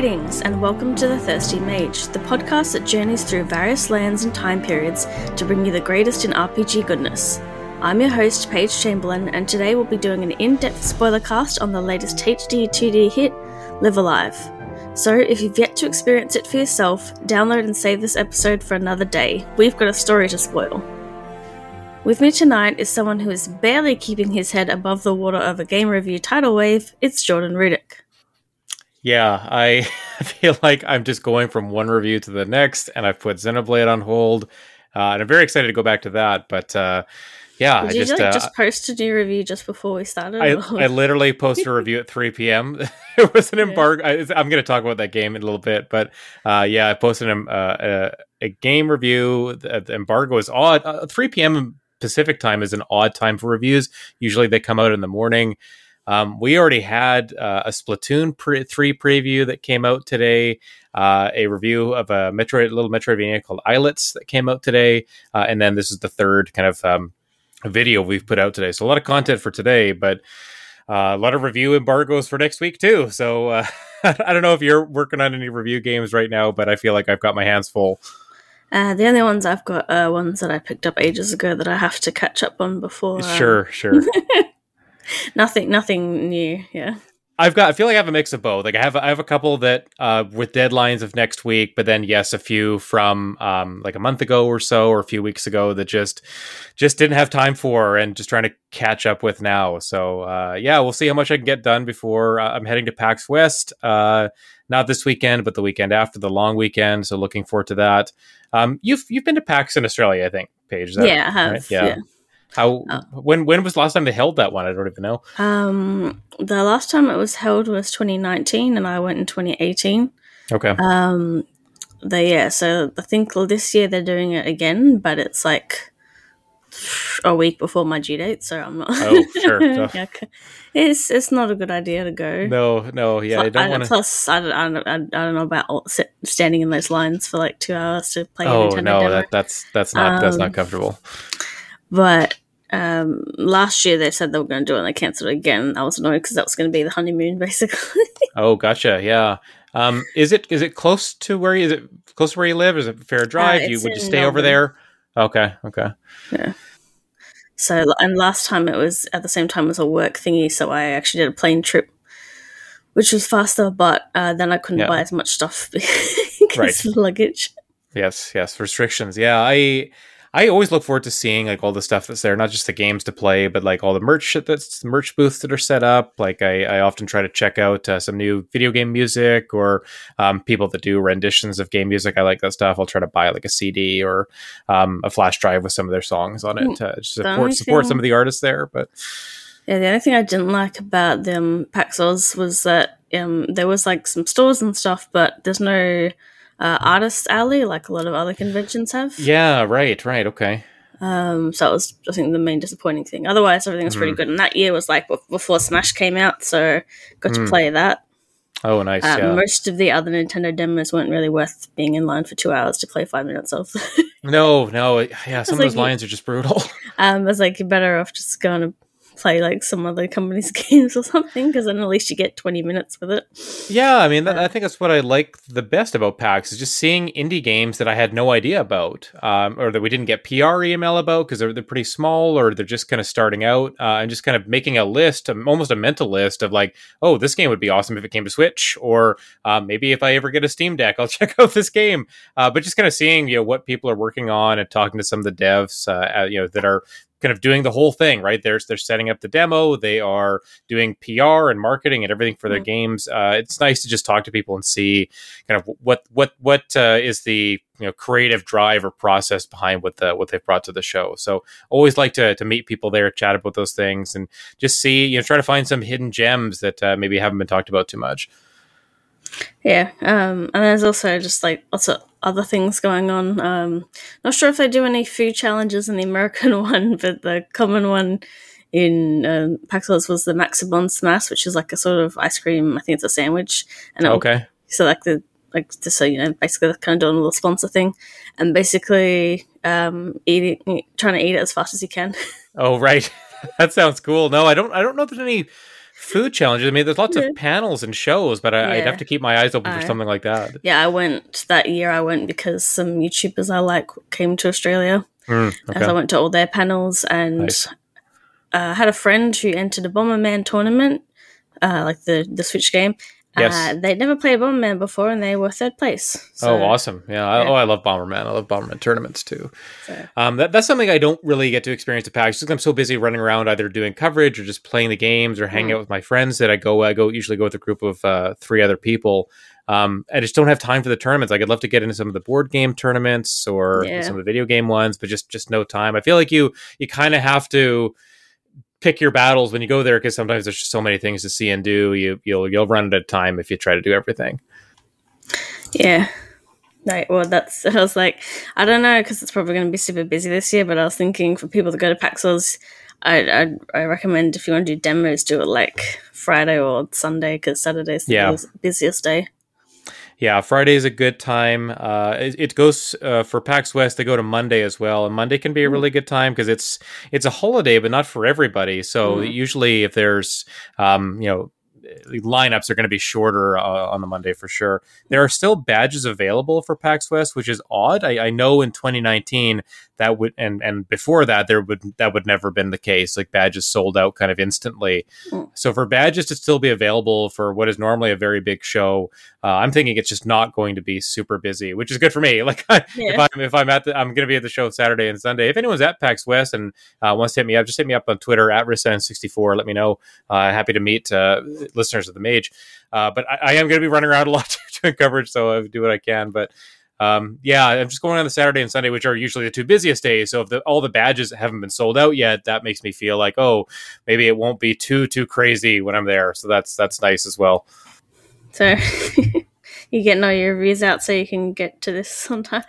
Greetings, and welcome to The Thirsty Mage, the podcast that journeys through various lands and time periods to bring you the greatest in RPG goodness. I'm your host, Paige Chamberlain, and today we'll be doing an in depth spoiler cast on the latest HD 2D hit, Live A Live. So, if you've yet to experience it for yourself, download and save this episode for another day. We've got a story to spoil. With me tonight is someone who is barely keeping his head above the water of a game review tidal wave. It's Jordan Rudek. Yeah, I feel like I'm just going from one review to the next, and I've put Xenoblade on hold, uh, and I'm very excited to go back to that. But uh, yeah, Did I you just like, uh, just post a new review just before we started? I, I literally posted a review at 3 p.m. it was an embargo. I, I'm going to talk about that game in a little bit, but uh, yeah, I posted an, uh, a, a game review. The, the embargo is odd. Uh, 3 p.m. Pacific time is an odd time for reviews. Usually they come out in the morning. Um, we already had uh, a Splatoon pre- 3 preview that came out today, uh, a review of a Metroid, little Metroidvania called Islets that came out today, uh, and then this is the third kind of um, video we've put out today. So a lot of content for today, but uh, a lot of review embargoes for next week too. So uh, I don't know if you're working on any review games right now, but I feel like I've got my hands full. Uh, the only ones I've got are ones that I picked up ages ago that I have to catch up on before. um, Sure, sure. Nothing, nothing new. Yeah. I've got. I feel like I have a mix of both. Like I have. I have a couple that uh, with deadlines of next week, but then yes, a few from um, like a month ago or so, or a few weeks ago that just just didn't have time for, and just trying to catch up with now. So uh, yeah, we'll see how much I can get done before uh, I'm heading to PAX West. Uh, not this weekend, but the weekend after the long weekend. So looking forward to that. Um, you've you've been to PAX in Australia, I think, Paige. Yeah, I have. right? Yeah. How Oh. when when was the last time they held that one? I don't even know. Um, the last time it was held was 2019, and I went in 2018. Okay. Um, they yeah. So I think this year they're doing it again, but it's like a week before my due date, so I'm not. Oh, sure. yeah. It's it's not a good idea to go. No, no, yeah, I Plus- don't want to. Plus, I don't, I, don't, I don't know about all- standing in those lines for like two hours to play Oh Nintendo no, demo. that, that's that's not that's Um, not comfortable. But um, last year they said they were going to do it and they cancelled it again. I was annoyed because that was going to be the honeymoon, basically. Oh, gotcha. Yeah. Um, is it is it close to where you, is it close to where you live? Is it a fair drive? you Uh, it's would you stay over there? Okay, okay. Yeah. So, and last time it was at the same time as a work thingy, so I actually did a plane trip, which was faster, but uh, then I couldn't Yeah. buy as much stuff because Right. of luggage. Yes, yes. Restrictions. Yeah, I I always look forward to seeing like all the stuff that's there, not just the games to play, but like all the merch that's the merch booths that are set up. Like I, I often try to check out uh, some new video game music or um, people that do renditions of game music. I like that stuff. I'll try to buy like a CD or um, a flash drive with some of their songs on it to just support support some of the artists there. But Yeah, the only thing I didn't like about them PAX Oz was that um, there was like some stores and stuff, but there's no uh, artist alley like a lot of other conventions have. yeah, right, right, okay. Um, so that was, I think, the main disappointing thing. Otherwise, everything was pretty Mhm. good. And that year was like before Smash came out, so got to Mm. play that. Oh, nice. Um, yeah. Most of the other Nintendo demos weren't really worth being in line for two hours to play five minutes of. No, no, yeah. Some of like those lines are just brutal. um, I was like, you're better off just going to play like some other company's games or something, because then at least you get 20 minutes with it. Yeah, I mean, that, Yeah. I think that's what I like the best about PAX is just seeing indie games that I had no idea about, um, or that we didn't get PR email about because they're they're pretty small or they're just kind of starting out, uh, and just kind of making a list, um, almost a mental list of like, oh, this game would be awesome if it came to Switch, or uh, maybe if I ever get a Steam Deck, I'll check out this game. Uh, but just kind of seeing you know what people are working on and talking to some of the devs, uh, uh, you know, that are kind of doing the whole thing right? There's they're setting up the demo they are doing pr and marketing and everything for their Mm. games. Uh, it's nice to just talk to people and see kind of what what what uh, is the you know creative drive or process behind what the what they've brought to the show. So always like to to meet people there chat about those things and just see you know try to find some hidden gems that uh, maybe haven't been talked about too much Yeah, um, and there's also just like lots of other things going on. Um, not sure if they do any food challenges in the American one, but the common one in um, PAX Oz was the Maximum Smash, which is like a sort of ice cream. I think it's a sandwich, and okay so like the like just so you know, basically kind of doing a little sponsor thing, and basically um, eating, trying to eat it as fast as you can. oh right that sounds cool no i don't i don't know if there's any food challenges. I mean, there's lots Yeah. of panels and shows, but I, I'd Yeah. have to keep my eyes open I- for something like that. Yeah, I went that year. I went because some YouTubers I like came to Australia, Mm, as I went to all their panels and Nice. uh, had a friend who entered a Bomberman tournament, uh, like the the Switch game. Yes. Uh, they'd never played Bomberman before, and they were third place. So, oh, awesome! Yeah, I, oh, I love Bomberman. I love Bomberman tournaments too. so- Um, that, that's something I don't really get to experience at PAX because I'm so busy running around either doing coverage or just playing the games or hanging Mm. out with my friends that I go I go usually go with a group of uh, three other people. Um, I just don't have time for the tournaments. Like I'd love to get into some of the board game tournaments or Yeah. some of the video game ones, but just just no time. I feel like you you kind of have to pick your battles when you go there because sometimes there's just so many things to see and do. You you'll you'll run out of time if you try to do everything. Yeah. Right. Well, that's. I was like, I don't know because it's probably going to be super busy this year. But I was thinking for people to go to PAX Oz, I I I recommend if you want to do demos, do it like Friday or Sunday because Saturday's the Yeah. bus- busiest day. Yeah, Friday is a good time. Uh, it, it goes uh, for PAX West. They go to Monday as well, and Monday can be a Mm. really good time because it's it's a holiday, but not for everybody. So Mm. usually, if there's um, you know lineups are going to be shorter uh, on the Monday for sure. There are still badges available for PAX West, which is odd. I, I know in 2019 that would and and before that there would that would never been the case. Like badges sold out kind of instantly. Mm. So for badges to still be available for what is normally a very big show, uh, I'm thinking it's just not going to be super busy, which is good for me. Like if I'm if I'm at the I'm going to be at the show Saturday and Sunday. If anyone's at PAX West and uh, wants to hit me up, just hit me up on Twitter at Rissa64. Let me know. Uh, happy to meet uh, listeners of the Mage. Uh, but I, I am going to be running around a lot doing coverage, so I do what I can. But um, yeah, I'm just going on the Saturday and Sunday, which are usually the two busiest days. So if the, all the badges haven't been sold out yet, that makes me feel like, oh, maybe it won't be too too crazy when I'm there. So that's that's nice as well. So you're getting all your reviews out so you can get to this on time.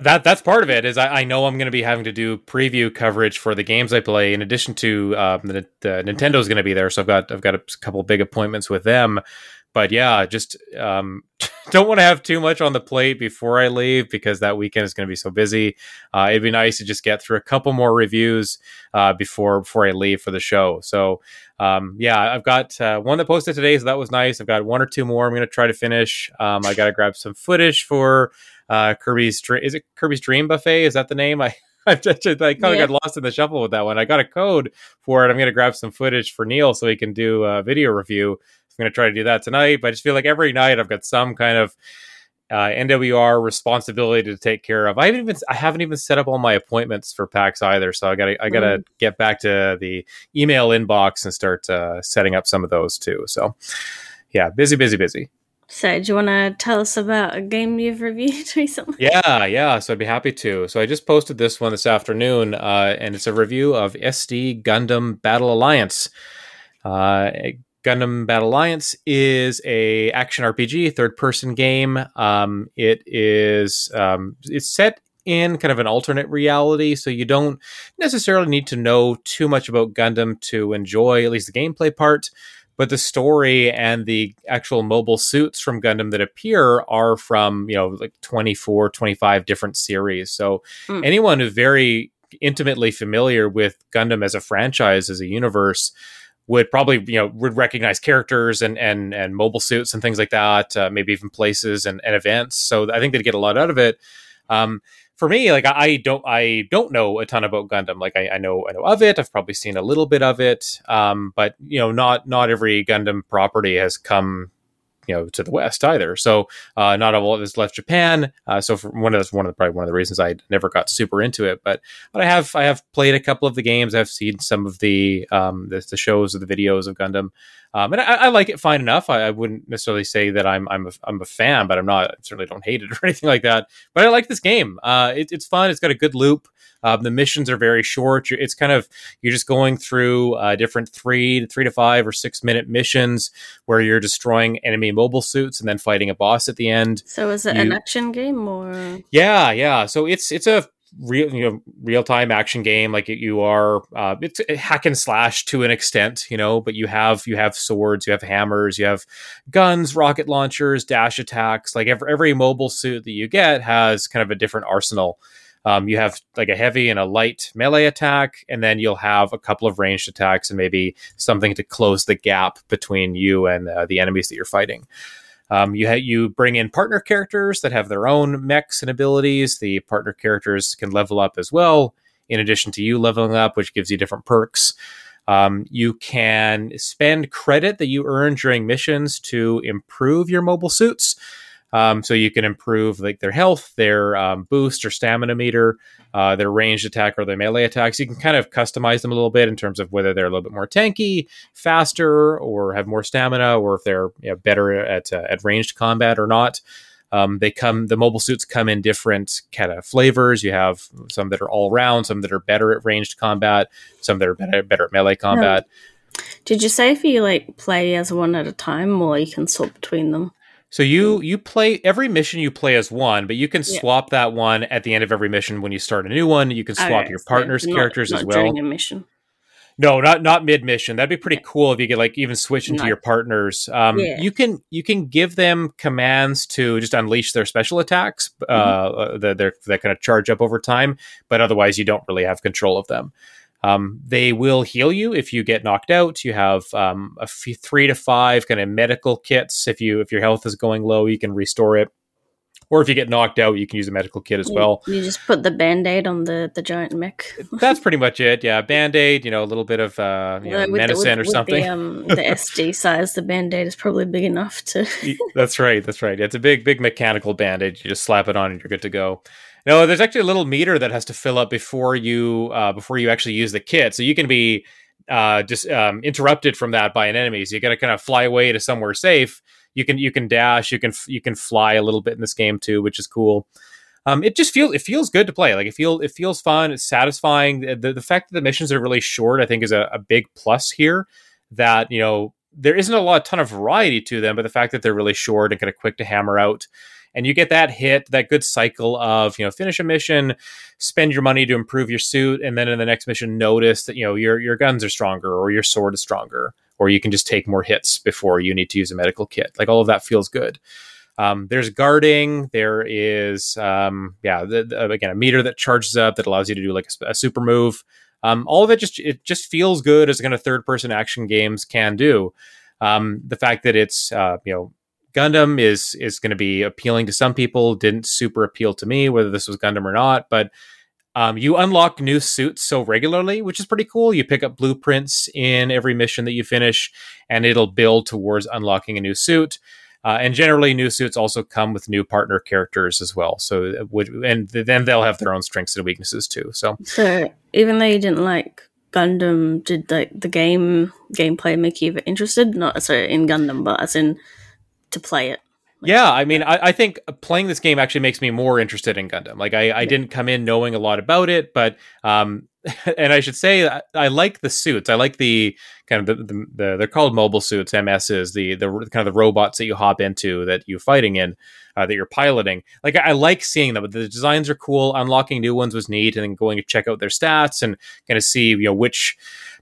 That that's part of it. Is I, I know I'm going to be having to do preview coverage for the games I play, in addition to um, the, the Nintendo's going to be there. So I've got I've got a couple big appointments with them. But yeah, just um, don't want to have too much on the plate before I leave because that weekend is going to be so busy. Uh, it'd be nice to just get through a couple more reviews uh, before before I leave for the show. So um, yeah, I've got uh, one that posted today, so that was nice. I've got one or two more. I'm going to try to finish. Um, I got to grab some footage for uh, Kirby's Dream. Is it Kirby's Dream Buffet? Is that the name? I I, I kind of Yeah. got lost in the shuffle with that one. I got a code for it. I'm going to grab some footage for Neil so he can do a video review. I'm going to try to do that tonight. But I just feel like every night I've got some kind of uh, NWR responsibility to take care of. I haven't even I haven't even set up all my appointments for PAX either. So I got I got to get back to the email inbox and start uh, setting up some of those too. So yeah, busy, busy, busy. So do you want to tell us about a game you've reviewed recently? Yeah, yeah. So I'd be happy to. So I just posted this one this afternoon, uh, and it's a review of SD Gundam Battle Alliance. Uh, Gundam Battle Alliance is a action RPG, third person game. Um, it is um, it's set in kind of an alternate reality, so you don't necessarily need to know too much about Gundam to enjoy at least the gameplay part but the story and the actual mobile suits from Gundam that appear are from, you know, like 24, 25 different series. So Mm. anyone who's very intimately familiar with Gundam as a franchise, as a universe, would probably, you know, would recognize characters and and and mobile suits and things like that, uh, maybe even places and, and events. So I think they'd get a lot out of it. Um, for me, like I don't, I don't know a ton about Gundam. Like I, I know, I know of it. I've probably seen a little bit of it, um, but you know, not not every Gundam property has come, you know, to the West either. So uh, not all of has left Japan. Uh, so for one of that's one of the, probably one of the reasons I never got super into it. But but I have I have played a couple of the games. I've seen some of the um, the, the shows or the videos of Gundam. Um, and I, I like it fine enough. I, I wouldn't necessarily say that I'm I'm a, I'm a fan, but I'm not. I certainly don't hate it or anything like that. But I like this game. Uh, it, it's fun. It's got a good loop. Um, the missions are very short. It's kind of you're just going through uh, different three to three to five or six minute missions where you're destroying enemy mobile suits and then fighting a boss at the end. So is it an action game or? Yeah, yeah. So it's it's a real you know real time action game. Like you are, uh, it's hack and slash to an extent, you know. But you have you have swords, you have hammers, you have guns, rocket launchers, dash attacks. Like every every mobile suit that you get has kind of a different arsenal. Um, you have like a heavy and a light melee attack, and then you'll have a couple of ranged attacks and maybe something to close the gap between you and uh, the enemies that you're fighting. Um, you ha- you bring in partner characters that have their own mechs and abilities. The partner characters can level up as well, in addition to you leveling up, which gives you different perks. Um, you can spend credit that you earn during missions to improve your mobile suits. Um, so you can improve like their health, their um, boost or stamina meter, uh, their ranged attack or their melee attacks. You can kind of customize them a little bit in terms of whether they're a little bit more tanky, faster, or have more stamina, or if they're you know, better at uh, at ranged combat or not. Um, they come the mobile suits come in different kind of flavors. You have some that are all round, some that are better at ranged combat, some that are better, better at melee combat. Did you say if you like play as one at a time, or you can swap between them? So you you play every mission you play as one, but you can Yeah. swap that one at the end of every mission when you start a new one. You can swap your so partner's not- characters not as well. during a mission. No, not not mid mission. That'd be pretty cool if you could like even switch into Nice. your partners. Um, Yeah. You can you can give them commands to just unleash their special attacks Mm-hmm. uh, that they're that kind of charge up over time, but otherwise you don't really have control of them. Um, they will heal you if you get knocked out. You have um, a f- three to five kind of medical kits. If you if your health is going low, you can restore it. Or if you get knocked out, you can use a medical kit as You- well. You, just put the band aid on the, the giant mech. That's pretty much it. Yeah, band aid. You know, a little bit of uh, you know, with the- medicine with- or something. The, um, the SD size, the band aid is probably big enough to. that's right. That's right. It's a big, big mechanical bandage. You just slap it on and you're good to go. No, there's actually a little meter that has to fill up before you uh, before you actually use the kit. So you can be uh, just um, interrupted from that by an enemy. So you got to kind of fly away to somewhere safe. You can you can dash. You can you can fly a little bit in this game too, which is cool. Um, it just feels it feels good to play. Like it feel it feels fun. It's satisfying. The, the fact that the missions are really short, I think, is a, a big plus here. That you know there isn't a lot a ton of variety to them, but the fact that they're really short and kind of quick to hammer out, and you get that hit, that good cycle of you know finish a mission, spend your money to improve your suit, and then in the next mission notice that you know your your guns are stronger or your sword is stronger, or you can just take more hits before you need to use a medical kit. Like all of that feels good. Um, there's guarding. There is, um, yeah, the, the- again, a meter that charges up that allows you to do like a, a super move. Um, all of it just it just feels good as kind of third person action games can do. Um, the fact that it's uh, you know Gundam is is going to be appealing to some people. Didn't super appeal to me whether this was Gundam or not, but um, you unlock new suits so regularly, which is pretty cool. You pick up blueprints in every mission that you finish, and it'll build towards unlocking a new suit. Uh, and generally, new suits also come with new partner characters as well. So, would, and then they'll have their own strengths and weaknesses too. So, So even though you didn't like Gundam, did like the game gameplay make you interested? Not sorry in Gundam, but as in to play it. yeah, I mean, I, I think playing this game actually makes me more interested in Gundam. Like, I, I Yeah. didn't come in knowing a lot about it, but um, and I should say I, I like the suits. I like the kind of the, the, the they're called mobile suits, MSs, the the kind of the robots that you hop into that you're fighting in, uh, that you're piloting. Like I, I like seeing them. But the designs are cool. Unlocking new ones was neat, and then going to check out their stats and kind of see you know which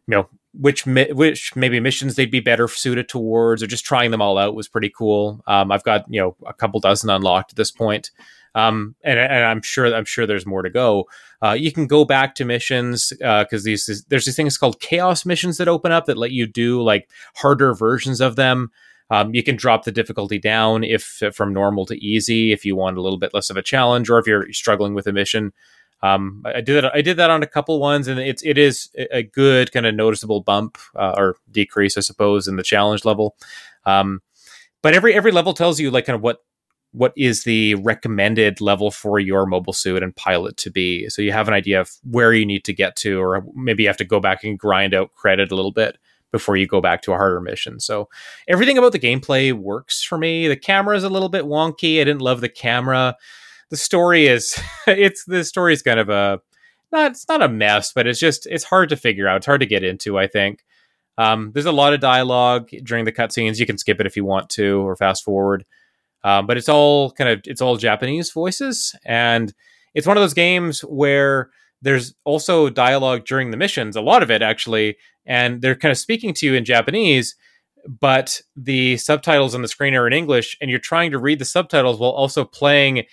you know which which maybe missions they'd be better suited towards, or just trying them all out was pretty cool. Um, I've got you know a couple dozen unlocked at this point. Um, and, and I'm sure I'm sure there's more to go. Uh, you can go back to missions because these there's these things called chaos missions that open up that let you do like harder versions of them. Um, you can drop the difficulty down if from normal to easy if you want a little bit less of a challenge or if you're struggling with a mission. Um, I did that. I did that on a couple ones, and it's it is a a good kind of noticeable bump uh, or decrease, I suppose, in the challenge level. Um, but every every level tells you like kind of what what is the recommended level for your mobile suit and pilot to be, so you have an idea of where you need to get to, or maybe you have to go back and grind out credit a little bit before you go back to a harder mission. So everything about the gameplay works for me. The camera is a little bit wonky. I didn't love the camera. The story is it's the story is kind of a not it's not a mess, but it's just it's hard to figure out. It's hard to get into, I think. Um, there's a lot of dialogue during the cutscenes. You can skip it if you want to or fast forward. Um, but it's all kind of it's all Japanese voices, and it's one of those games where there's also dialogue during the missions. A lot of it actually, and they're kind of speaking to you in Japanese, but the subtitles on the screen are in English, and you're trying to read the subtitles while also playing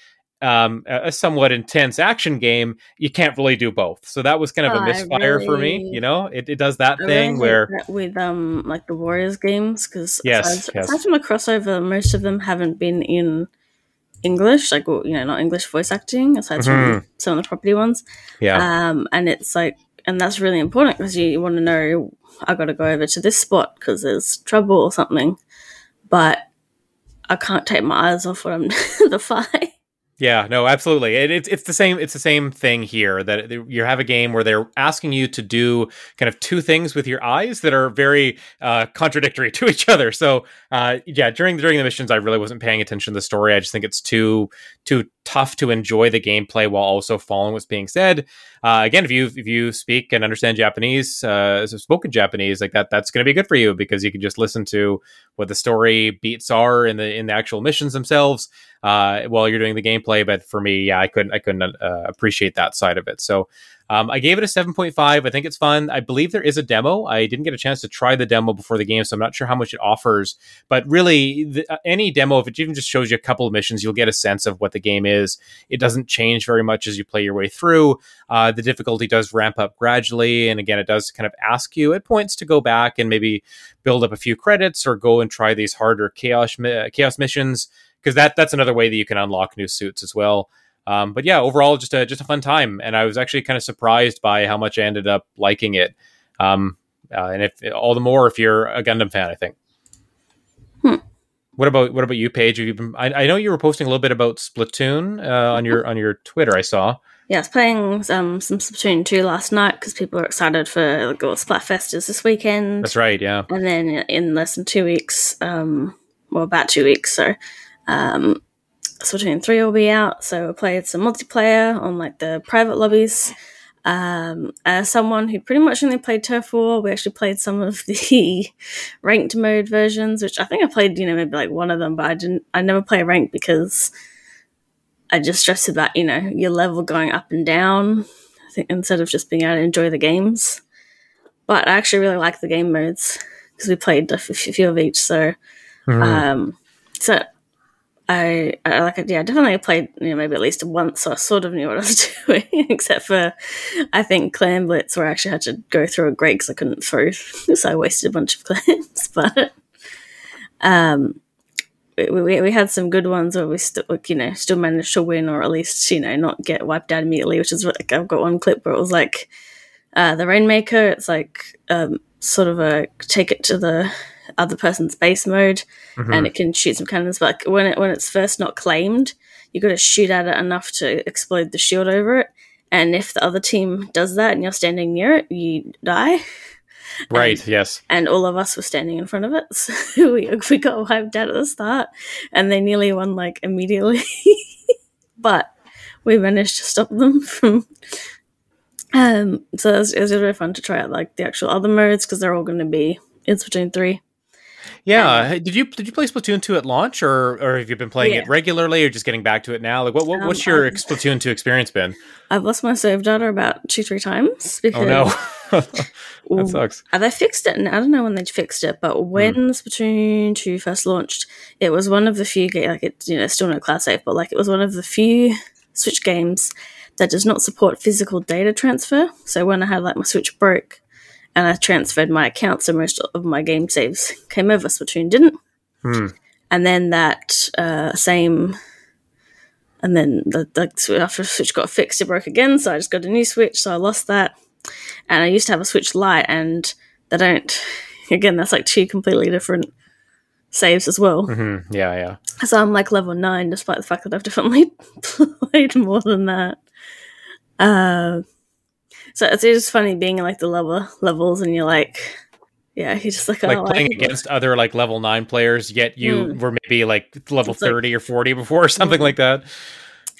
um, a, a somewhat intense action game, you can't really do both. So that was kind of a a misfire for me. You know, it, it does that I thing really where that with um like the Warriors games because Yes, aside, yes. aside from the crossover, most of them haven't been in English, like you know, not English voice acting, aside from some of the property ones. Mm-hmm. yeah, Um, and it's like, and that's really important because you, want to know I got to go over to this spot because there's trouble or something, but I can't take my eyes off what I'm the fight. Yeah, no, absolutely. It, it's it's the same. It's the same thing here. That you have a game where they're asking you to do kind of two things with your eyes that are very uh, contradictory to each other. So, uh, yeah, during during the missions, I really wasn't paying attention to the story. I just think it's too too tough to enjoy the gameplay while also following what's being said. Uh, again, if you if you speak and understand Japanese, uh, spoken Japanese, like that, that's going to be good for you because you can just listen to what the story beats are in the in the actual missions themselves uh, while you're doing the gameplay. But for me, yeah, I couldn't I couldn't uh, appreciate that side of it. So um, I gave it a 7.5. I think it's fun. I believe there is a demo. I didn't get a chance to try the demo before the game, so I'm not sure how much it offers. But really, the, uh, any demo, if it even just shows you a couple of missions, you'll get a sense of what the game is. It doesn't change very much as you play your way through. Uh, the difficulty does ramp up gradually, and again, it does kind of ask you at points to go back and maybe build up a few credits or go and try these harder chaos mi- chaos missions because that that's another way that you can unlock new suits as well. Um, but yeah, overall, just a just a fun time, and I was actually kind of surprised by how much I ended up liking it. Um, uh, and if all the more if you're a Gundam fan, I think. Hmm. What about what about you, Paige? Have you been? I, I know you were posting a little bit about Splatoon uh, on your on your Twitter. I saw. Yeah, I was playing um, some Splatoon 2 last night because people were excited for like, what Splatfest is this weekend. That's right. Yeah. and then in less than two weeks, um, well, about two weeks, so um, Splatoon three will be out. So we played some multiplayer on like the private lobbies. Um, as someone who pretty much only played Turf War, we actually played some of the ranked mode versions, which I think I played, you know, maybe like one of them, but I didn't. I never play ranked because I just stress about you know your level going up and down. I think instead of just being able to enjoy the games. But I actually really like the game modes because we played a few of each. So, Mhm. um, so I, I like. Yeah, I definitely played you know maybe at least once, so I sort of knew what I was doing. Except for I think Clam Blitz, where I actually had to go through a grade because I couldn't throw, so I wasted a bunch of clams. But um, we, we, we had some good ones where we still you know still managed to win or at least you know not get wiped out immediately. Which is like I've got one clip where it was like uh, the Rainmaker. It's like um, sort of a take it to the other person's base mode, Mhm. and it can shoot some cannons. But like, when it when it's first not claimed, you got to shoot at it enough to explode the shield over it. And if the other team does that and you're standing near it, you die. right. Yes. And all of us were standing in front of it, so we we got wiped out at the start, and they nearly won like immediately. but we managed to stop them from. Um, so it was, it was really fun to try out like the actual other modes because they're all going to be it's between three. Yeah. Hey, did you did you play Splatoon two at launch, or or have you been playing it regularly, or just getting back to it now? Like, what, what what's Um, your I- Splatoon two experience been? I've lost my save data about two three times because Oh no, that sucks. They fixed it, and I don't know when they fixed it, but when Splatoon 2 first launched, it was one of the few games, like it's, you know, still no class save, but like it was one of the few Switch games that does not support physical data transfer. So when I had like my Switch broke and I transferred my account, so most of my game saves came over, Splatoon didn't. Hmm. And then that uh, same. And then the, the after Switch got fixed, it broke again. So I just got a new Switch. So I lost that and I used to have a Switch Lite, and they don't. Again, that's like two completely different saves as well. hmm Yeah, yeah. So I'm like level nine, despite the fact that I've definitely played more than that. Uh, so it's just funny being in like the level levels, and you're like, yeah, you're just like, Like oh, playing against other like level nine players, yet you Hmm. were maybe like level It's like- thirty or forty before, or something like that.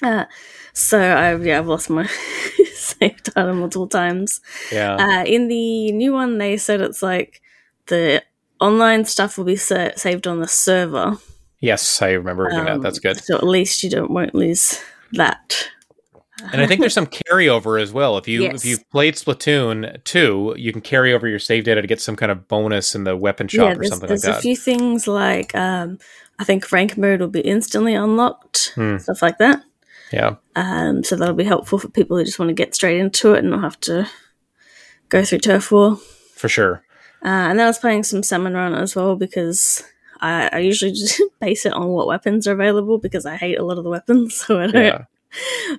Uh, so I've yeah, I've lost my save data multiple times. Yeah. Uh, in the new one, they said it's like the online stuff will be sa- saved on the server. yes, I remember reading that. Um, That's good. So at least you don't won't lose that. And I think there's some carryover as well. If you Yes. if you've played Splatoon two, you can carry over your save data to get some kind of bonus in the weapon shop or something like there's a few things like um, I think rank mode will be instantly unlocked, Hmm. stuff like that. Yeah. Um, so that'll be helpful for people who just want to get straight into it and not have to go through turf war. For sure. Uh, and then I was playing some Salmon Run as well because I, I usually just base it on what weapons are available because I hate a lot of the weapons. So I don't. Yeah.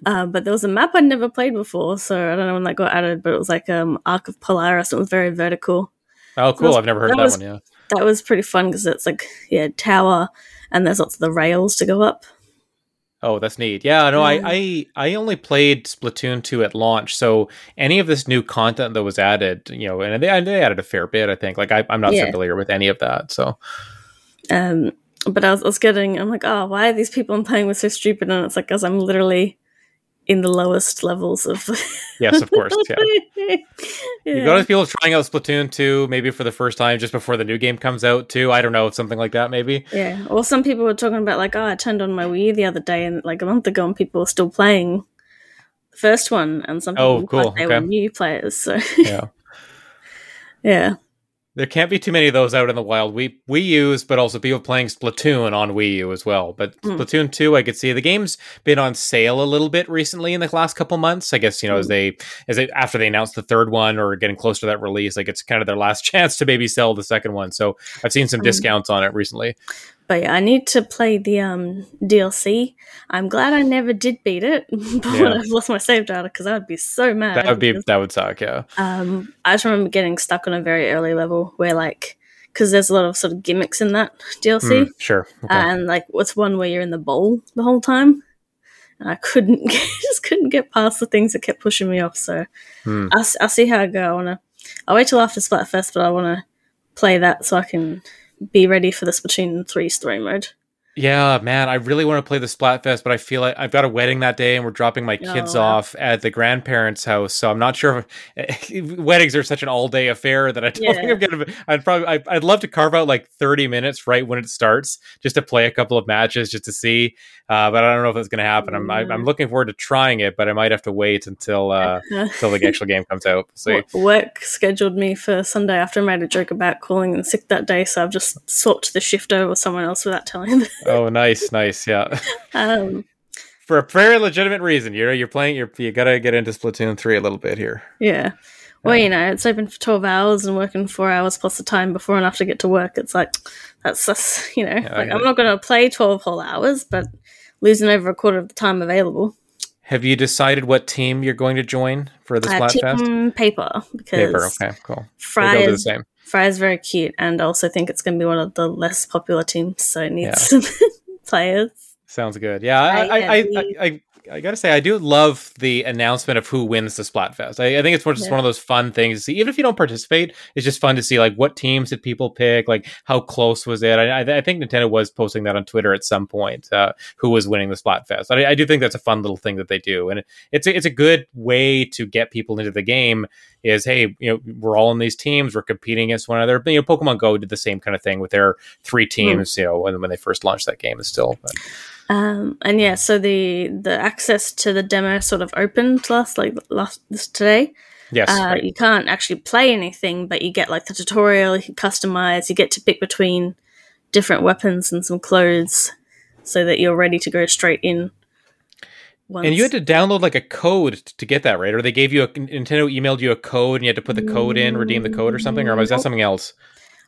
Uh, but there was a map I'd never played before, so I don't know when that got added, but it was like um, Arc of Polaris. It was very vertical. Oh, cool. was- I've never heard that of that was- one. Yeah. That was pretty fun because it's like yeah tower, and there's lots of the rails to go up. Oh, that's neat. Yeah, no, Yeah. I, I I only played Splatoon 2 at launch, so any of this new content that was added, you know, and they, they added a fair bit, I think. Like I, I'm not Yeah. familiar with any of that, so Um, but I was, I was getting, I'm like, oh, why are these people I'm playing with so stupid? And it's like, because I'm literally in the lowest levels of. yes, of course, yeah. yeah. You got to people trying out Splatoon 2 maybe for the first time just before the new game comes out too. I don't know, something like that maybe. Yeah. Or some people were talking about like, oh, I turned on my Wii the other day and like a month ago, and people were still playing the first one, and some oh, people Oh, cool, thought they okay. were new players. So Yeah. yeah, There can't be too many of those out in the wild. We we use, but also people playing Splatoon on Wii U as well. But Mm. Splatoon two, I could see the game's been on sale a little bit recently in the last couple months. I guess you know as Mm. they as they after they announced the third one or getting close to that release, like it's kind of their last chance to maybe sell the second one. So I've seen some Mm. discounts on it recently. But yeah, I need to play the um DLC. I'm glad I never did beat it, but Yeah. I've lost my save data because I would be so mad. That would be because- that would suck. Yeah. Um, I just remember getting stuck on a very early level where, like, because there's a lot of sort of gimmicks in that DLC, Hmm, sure. Okay. and like, what's one where you're in the bowl the whole time, and I couldn't just couldn't get past the things that kept pushing me off. So Hmm. I'll, I'll see how I go. I wanna. I'll wait till after Splatfest, but I wanna play that so I can be ready for the Splatoon 3 story mode. Yeah, man, I really want to play the Splatfest, but I feel like I've got a wedding that day, and we're dropping my kids Oh, off at the grandparents' house. So I'm not sure if weddings are such an all-day affair that I don't Yeah. think I'm gonna. I'd probably I, I'd love to carve out like 30 minutes right when it starts, just to play a couple of matches, just to see. Uh, but I don't know if it's gonna happen. I'm I, Mm. I'm looking forward to trying it, but I might have to wait until uh, until the actual game comes out. So Work scheduled me for Sunday after I made a joke about calling in sick that day, so I've just swapped the shift over with someone else without telling them. Oh, nice, nice, yeah. Um, For a very legitimate reason, you know, you're playing. You're you gotta get into Splatoon three a little bit here. yeah. Well, you know, it's open for 12 hours and working four hours plus the time before and after to get to work. It's like, that's, that's you know, I like, I'm not going to play 12 whole hours, but losing over a quarter of the time available. Have you decided what team you're going to join for the Uh, Splatfest? team paper, because Paper. Okay, cool. Frye do the same. Frye is very cute and I also think it's going to be one of the less popular teams, so it needs Yeah. some players. Sounds good. Yeah, I, I I, I, I, gotta say, I do love the announcement of who wins the Splatfest. I, I think it's more just Yeah. one of those fun things to see. Even if you don't participate, it's just fun to see like what teams did people pick, like how close was it. I, I, think Nintendo was posting that on Twitter at some point, uh, who was winning the Splatfest. I, I do think that's a fun little thing that they do, and it, it's a, it's a good way to get people into the game. Is hey, you know, we're all in these teams, we're competing against one another. You know, Pokemon Go did the same kind of thing with their three teams. You know, when when they first launched that game, is still. But, Um, and yeah, so the the access to the demo sort of opened last like last this today. yes, Uh, right. You can't actually play anything, but you get like the tutorial. You can customize. You get to pick between different weapons and some clothes, so that you're ready to go straight in. Once. And you had to download like a code to get that, right? Or they gave you a Nintendo emailed you a code and you had to put the code in, redeem the code or something, or was that something else?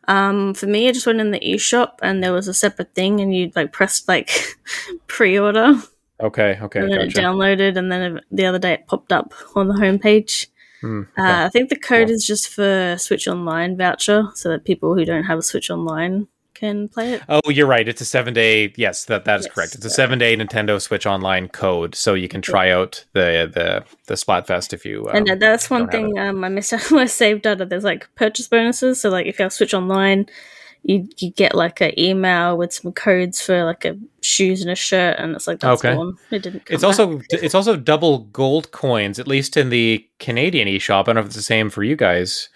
Um, for me, I just went in the eShop and there was a separate thing, and you like pressed like pre-order, Okay, okay, and then it downloaded, and then the other day it popped up on the homepage. Hmm, okay. Uh, I think the code is just for Switch Online voucher, so that people who don't have a Switch Online can play it. oh, you're right. It's a seven day. Yes, that that is Yes, correct. It's a seven day Nintendo Switch Online code, so you can try out the the the Splatfest if you. Um, and that's one thing um, I missed out on my save data. There's like purchase bonuses, so like if you have Switch Online, you you get like an email with some codes for like a shoes and a shirt, and it's like that's Okay. one. It didn't. It's back. also it's also double gold coins, at least in the Canadian eShop. I don't know if it's the same for you guys.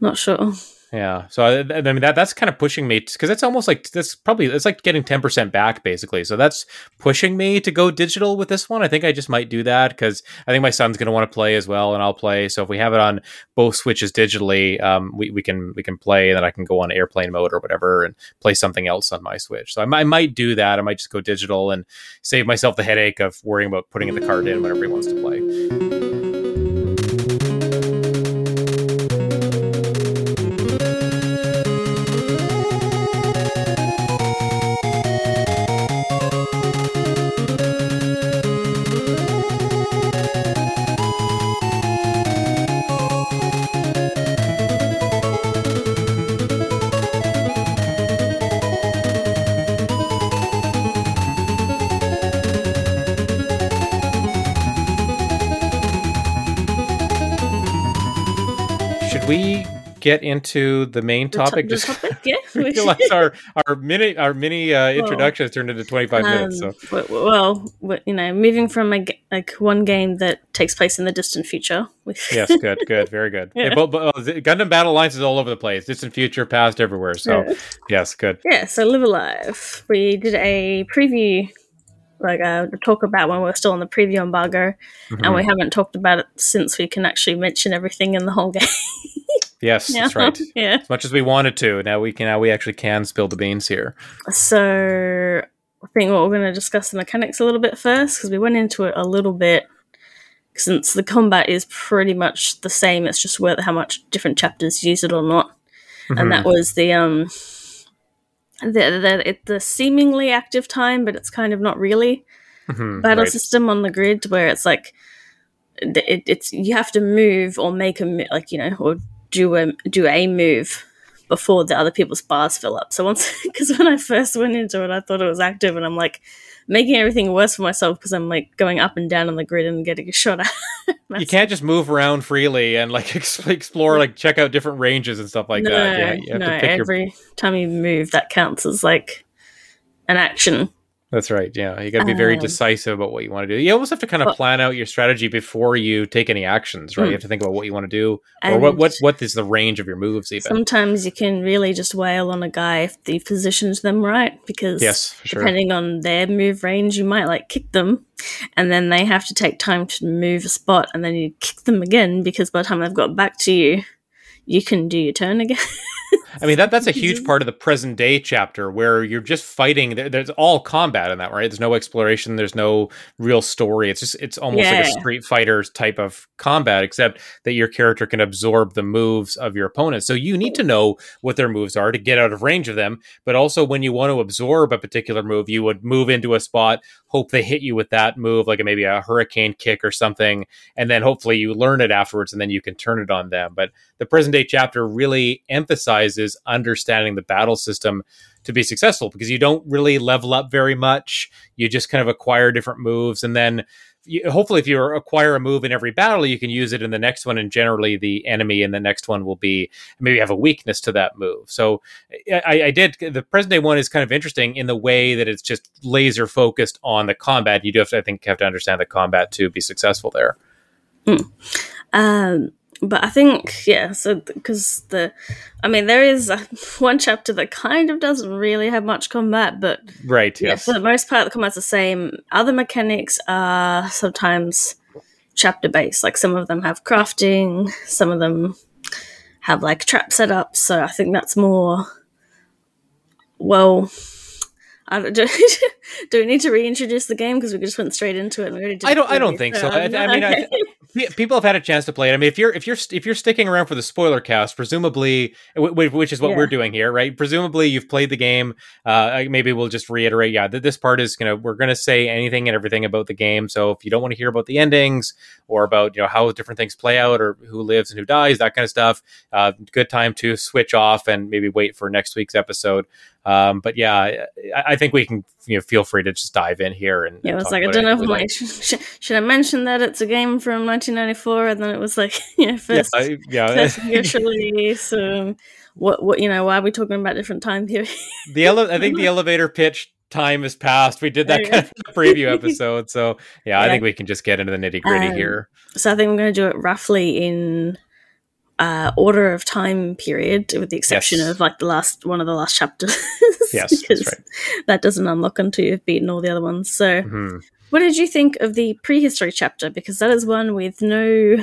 not sure. Yeah. So I, I mean that that's kind of pushing me because it's almost like this probably it's like getting 10% back basically. So that's pushing me to go digital with this one. I think I just might do that because I think my son's going to want to play as well and I'll play. So if we have it on both switches digitally, um, we, we can we can play and then I can go on airplane mode or whatever and play something else on my switch. So I, I might do that. I might just go digital and save myself the headache of worrying about putting the card in whenever he wants to play. Get into the main topic? The just topic? Yeah. realize our our mini our mini uh, introduction has turned into twenty five um, minutes. So well, you know, moving from a, like one game that takes place in the distant future. yes, good, good, very good. yeah. but, but, uh, Gundam Battle Alliance is all over the place, distant future, past, everywhere. So yeah. yes, good. Yeah. So Live A Live. We did a preview like uh, talk about when we're still on the preview embargo, mm-hmm. and we haven't talked about it since we can actually mention everything in the whole game. Yes, yeah. that's right. yeah. As much as we wanted to, now we can now we actually can spill the beans here. So I think what we're going to discuss the mechanics a little bit first because we went into it a little bit since the combat is pretty much the same. It's just whether how much different chapters use it or not, mm-hmm. and that was the um the the, the seemingly active time, but it's kind of not really mm-hmm, battle right. system on the grid where it's like it, it's you have to move or make a like you know or do a do a move before the other people's bars fill up. So once, because when I first went into it, I thought it was active, and I'm like making everything worse for myself because I'm like going up and down on the grid and getting a shot at. you can't just move around freely and like explore, like check out different ranges and stuff like no, that. Yeah, no, every your... time you move, that counts as like an action. That's right. Yeah, you got to be very um, decisive about what you want to do. You almost have to kind of plan out your strategy before you take any actions, right? You have to think about what you want to do, or what what what is the range of your moves. Even sometimes you can really just wail on a guy if he positions them right, because yes, sure. depending on their move range, you might like kick them, and then they have to take time to move a spot, and then you kick them again because by the time they've got back to you, you can do your turn again. I mean that that's a huge mm-hmm. part of the present day chapter where you're just fighting. There's all combat in that, right? There's no exploration. There's no real story. It's just it's almost yeah. like a Street Fighter type of combat, except that your character can absorb the moves of your opponent. So you need to know what their moves are to get out of range of them. But also, when you want to absorb a particular move, you would move into a spot, hope they hit you with that move, like maybe a hurricane kick or something, and then hopefully you learn it afterwards, and then you can turn it on them. But the present day chapter really emphasizes understanding the battle system to be successful because you don't really level up very much. You just kind of acquire different moves, and then you, hopefully, if you acquire a move in every battle, you can use it in the next one. And generally, the enemy in the next one will be maybe have a weakness to that move. So, I, I did the present day one is kind of interesting in the way that it's just laser focused on the combat. You do have to, I think, have to understand the combat to be successful there. Mm. Um, but I think yeah, so because the, I mean, there is a, one chapter that kind of doesn't really have much combat, but right, yeah, yes. for the most part, the combat's the same. Other mechanics are sometimes chapter based, like some of them have crafting, some of them have like trap setups. So I think that's more well I don't, do, do we need to reintroduce the game because we just went straight into it? And I don't. I don't think so. I, I, mean, I, people have had a chance to play it. I mean, if you're if you're if you're sticking around for the spoiler cast, presumably, which is what yeah. we're doing here, right? Presumably, you've played the game. Uh, maybe we'll just reiterate. Yeah, this part is gonna we're gonna say anything and everything about the game. So if you don't want to hear about the endings or about you know how different things play out or who lives and who dies, that kind of stuff, uh, good time to switch off and maybe wait for next week's episode. Um, but yeah, I, I, think we can you know feel free to just dive in here and yeah. It was like I don't know if like, should, should, I mention that it's a game from 1994, and then it was like you know first yeah, I, yeah. first year release. Um, what what you know why are we talking about different time periods? the ele- I think the elevator pitch time has passed. We did that kind of preview episode, so yeah, yeah, I think we can just get into the nitty gritty um, here. So I think we're going to do it roughly in uh, order of time period, with the exception Yes. of like the last one of the last chapters. Yes, that's because right. that doesn't unlock until you've beaten all the other ones. So, Mhm. what did you think of the prehistory chapter? Because that is one with no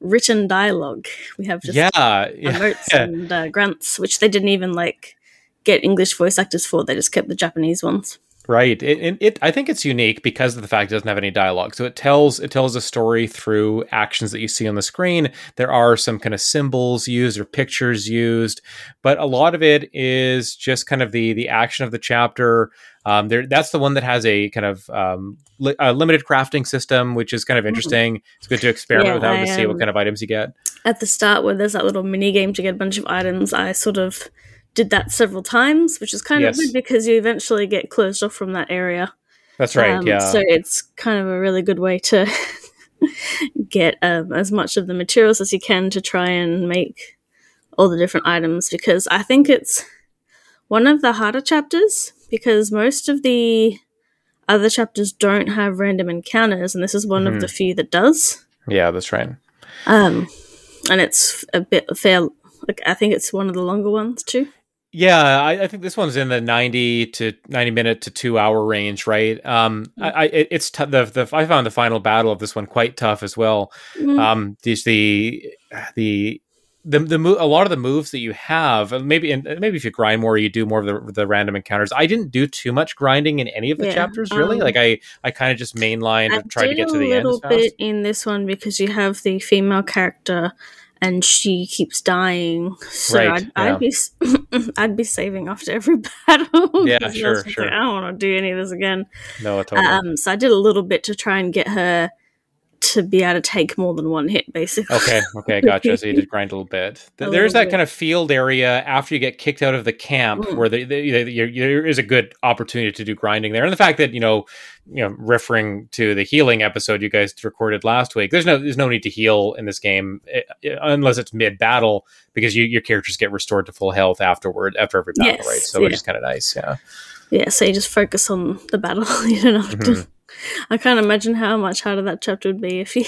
written dialogue. We have just Yeah, yeah. notes and uh, grunts, which they didn't even like get English voice actors for. They just kept the Japanese ones. Right. It, it, it I think it's unique because of the fact it doesn't have any dialogue. So it tells it tells a story through actions that you see on the screen. There are some kind of symbols used or pictures used, but a lot of it is just kind of the the action of the chapter. Um, there, that's the one that has a kind of um, li- a limited crafting system, which is kind of interesting. It's good to experiment Yeah, with that to see what kind of items you get. At the start, where there's that little mini game to get a bunch of items, I sort of did that several times, which is kind Yes. of good because you eventually get closed off from that area. That's right. Um, yeah. So it's kind of a really good way to get um, as much of the materials as you can to try and make all the different items because I think it's one of the harder chapters because most of the other chapters don't have random encounters and this is one Mhm. of the few that does. yeah, that's right. Um, and it's a bit fair. Like I think it's one of the longer ones too. Yeah, I, I think this one's in the ninety to ninety minute to two hour range, right? Um, I, I it's t- the the I found the final battle of this one quite tough as well. Mm. Um, these the the the the mo- a lot of the moves that you have, maybe and maybe if you grind more, you do more of the the random encounters. I didn't do too much grinding in any of the Yeah, chapters, really. um, like I I kind of just mainlined I and tried to get to the end. a little bit in this one because you have the female character, and she keeps dying. So Right, I'd, yeah. I'd be I'd be saving after every battle. Yeah, sure, sure. Like, I don't want to do any of this again. No, totally. Um, so I did a little bit to try and get her to be able to take more than one hit, basically. Okay, okay, gotcha. So you did grind a little bit. A There's that bit. kind of field area after you get kicked out of the camp Mm. where the, the, the, there there is a good opportunity to do grinding there, and the fact that you know, you know, referring to the healing episode you guys recorded last week, there's no there's no need to heal in this game eh, eh, unless it's mid battle because you, your characters get restored to full health afterward after every battle, Yes, right? So which is kind of nice, yeah. Yeah, so you just focus on the battle. you don't have to. Mhm. I can't imagine how much harder that chapter would be if you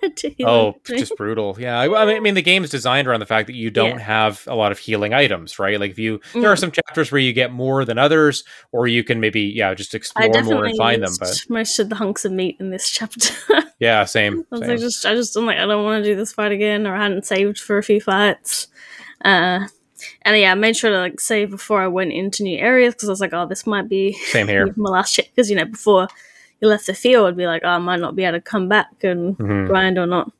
had to heal Oh, just brutal. Yeah, I, I mean, the game is designed around the fact that you don't Yeah. have a lot of healing items, right? Like if you, there are Mm. some chapters where you get more than others, or you can maybe, yeah, just explore more and find them. But most of the hunks of meat in this chapter. yeah, same. I was same. like, just I just I'm like I don't want to do this fight again, or I hadn't saved for a few fights. Uh, and yeah, I made sure to like save before I went into new areas because I was like, oh, this might be Same here. my last check because you know before you left the field, be like, oh, I might not be able to come back and Mhm. grind or not.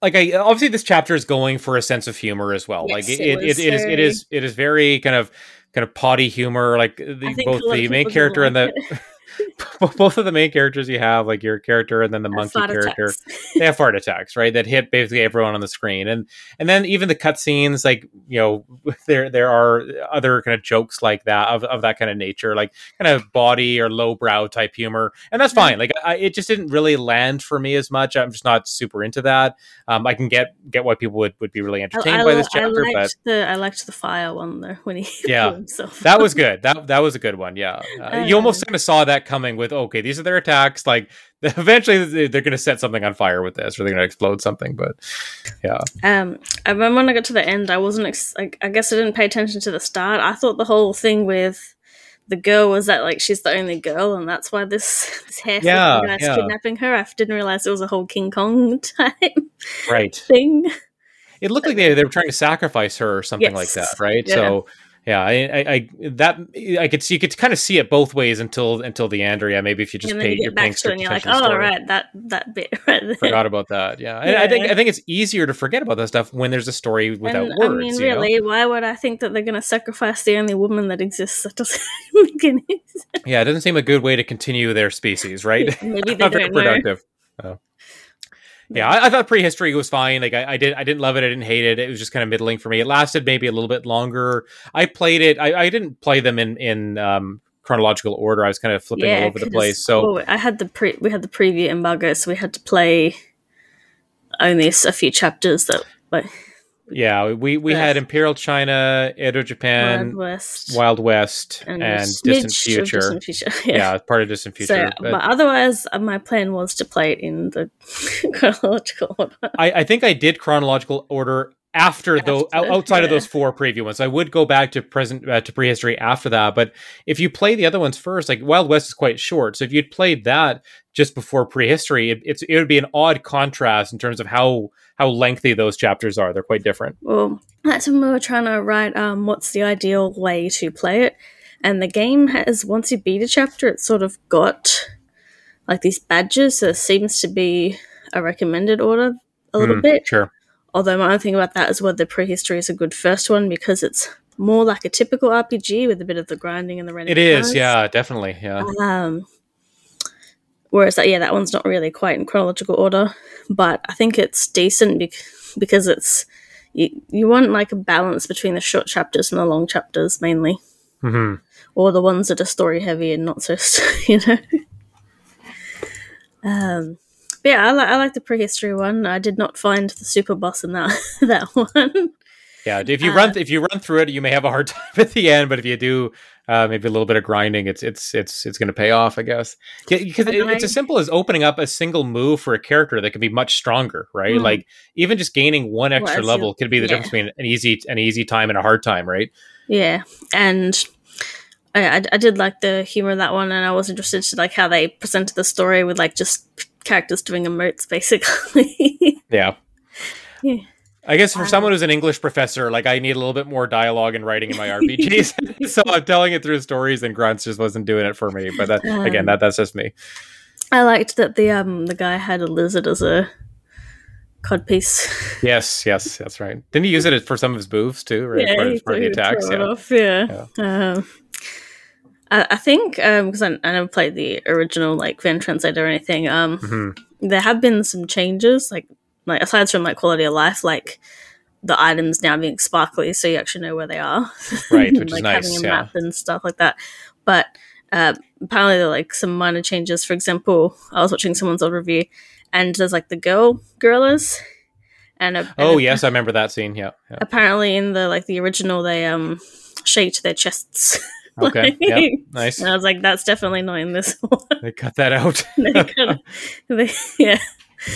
Like, I obviously this chapter is going for a sense of humor as well. like Yes, it, it it, was it is, it is, it is very kind of, kind of potty humor. Like the, both a lot of the main character and the like both of the main characters you have, like your character and then the monkey character. they have fart attacks, right? That hit basically everyone on the screen, and and then even the cutscenes, like you know, there there are other kind of jokes like that of, of that kind of nature, like kind of body or lowbrow type humor, and that's fine. Like I, it just didn't really land for me as much. I'm just not super into that. Um, I can get get why people would, would be really entertained I, by this I chapter, but the I liked the fire one though when he Yeah. that was good. That that was a good one. Yeah, uh, you almost kind of saw that coming. With okay, these are their attacks. Like eventually they- they're going to set something on fire with this, or they're going to explode something. But yeah. Um, and then when I got to the end, I wasn't ex- like I guess I didn't pay attention to the start. I thought the whole thing with the girl was that like she's the only girl, and that's why this this hair Yeah, guy's yeah. kidnapping her. I didn't realize it was a whole King Kong type Right. thing. It looked like they, they were trying to sacrifice her or something like that, right? Yeah. So yeah, I, I, I that I could see you could kind of see it both ways until until the end. Or yeah, maybe if you just pay, you you're get back to it, and you're like, attention to the oh story. right, that that bit right there. Forgot about that. Yeah, and I think I think it's easier to forget about that stuff when there's a story without and, words. I mean, you know? really, why would I think that they're going to sacrifice the only woman that exists? That doesn't make any sense. Yeah, it doesn't seem a good way to continue their species, right? Maybe they Not very productive. Oh. Yeah, I, I thought prehistory was fine. Like I, I did, I didn't love it. I didn't hate it. It was just kind of middling for me. It lasted maybe a little bit longer. I played it. I, I didn't play them in in um, chronological order. I was kind of flipping all over the place. So I had the pre we had the preview embargo, so we had to play only a few chapters that like Yeah, we we had Imperial China, Edo Japan, Wild West, Wild West, and, a Distant Future. Distant Future. yeah. part of Distant Future. So, but but otherwise, uh, my plan was to play it in the chronological order. I, I think I did chronological order after though After, outside of those four preview ones. I would go back to present uh, to prehistory after that, but if you play the other ones first, like Wild West is quite short, so if you'd played that just before prehistory, it, it's it would be an odd contrast in terms of how how lengthy those chapters are. They're quite different. Well, that's when we were trying to write um, what's the ideal way to play it. And the game has, once you beat a chapter, it's sort of got like these badges. So there seems to be a recommended order a little Mm, bit. sure. Although my only thing about that is whether prehistory is a good first one because it's more like a typical RPG with a bit of the grinding and the random. It is, yeah, definitely, yeah. Um, whereas that, yeah, that one's not really quite in chronological order, but I think it's decent bec- because it's you, you want like a balance between the short chapters and the long chapters mainly, hmm or the ones that are story heavy and not so, you know. Um, but yeah, I, li- I like the prehistory one. I did not find the super boss in that that one. Yeah, if you Uh, run if you run through it, you may have a hard time at the end, but if you do uh, maybe a little bit of grinding, it's it's it's it's going to pay off, I guess. Yeah, because it, it's as simple as opening up a single move for a character that can be much stronger, right? Mm. Like even just gaining one Well, extra you- level could be the yeah. difference between an easy an easy time and a hard time, right? Yeah, and I, I, I did like the humor of that one, and I was interested to like how they presented the story with like just characters doing emotes, basically. Yeah. Yeah. I guess for Um, someone who's an English professor, like I need a little bit more dialogue and writing in my RPGs, so I'm telling it through stories, and grunts just wasn't doing it for me. But that, again, Um, that that's just me. I liked that the um the guy had a lizard as a codpiece. Yes, yes, that's right. Didn't he use it for some of his moves too? Right, yeah, for, for the attacks. Yeah. off, yeah. Um, I, I think because I, I never played the original like Van Translator or anything. Um, Mhm. there have been some changes, like like aside from like quality of life, like the items now being sparkly, so you actually know where they are. Right, which is like nice, having a yeah. map and stuff like that. But uh, apparently, there are like some minor changes. For example, I was watching someone's old review, and there's like the girl gorillas, and, a, and Oh a- yes, I remember that scene. Yeah. yeah. apparently in the like the original they um shaped their chests. Okay. yeah. Nice. And I was like, that's definitely not in this one. They cut that out. they kinda, they, yeah.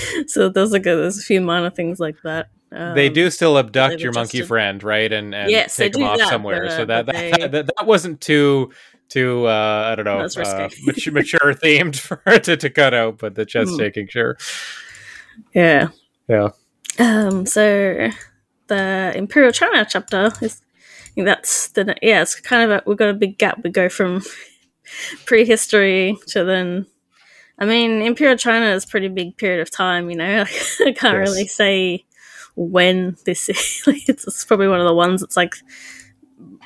So there's like a, there's a few minor things like that. Um, they do still abduct your monkey adjusted. friend, right? And and Yes, take him off that, somewhere. but, so uh, that that, they- that that wasn't too too uh I don't know uh, mature, mature themed for to, to cut out, but the chest Hmm. taking sure. Yeah. Yeah. Um. So the Imperial China chapter is. I think that's the yeah. It's kind of a, we've got a big gap. We go from prehistory to then. I mean, Imperial China is a pretty big period of time. You know, I can't Yes. really say when this is. Like, it's, it's probably one of the ones that's like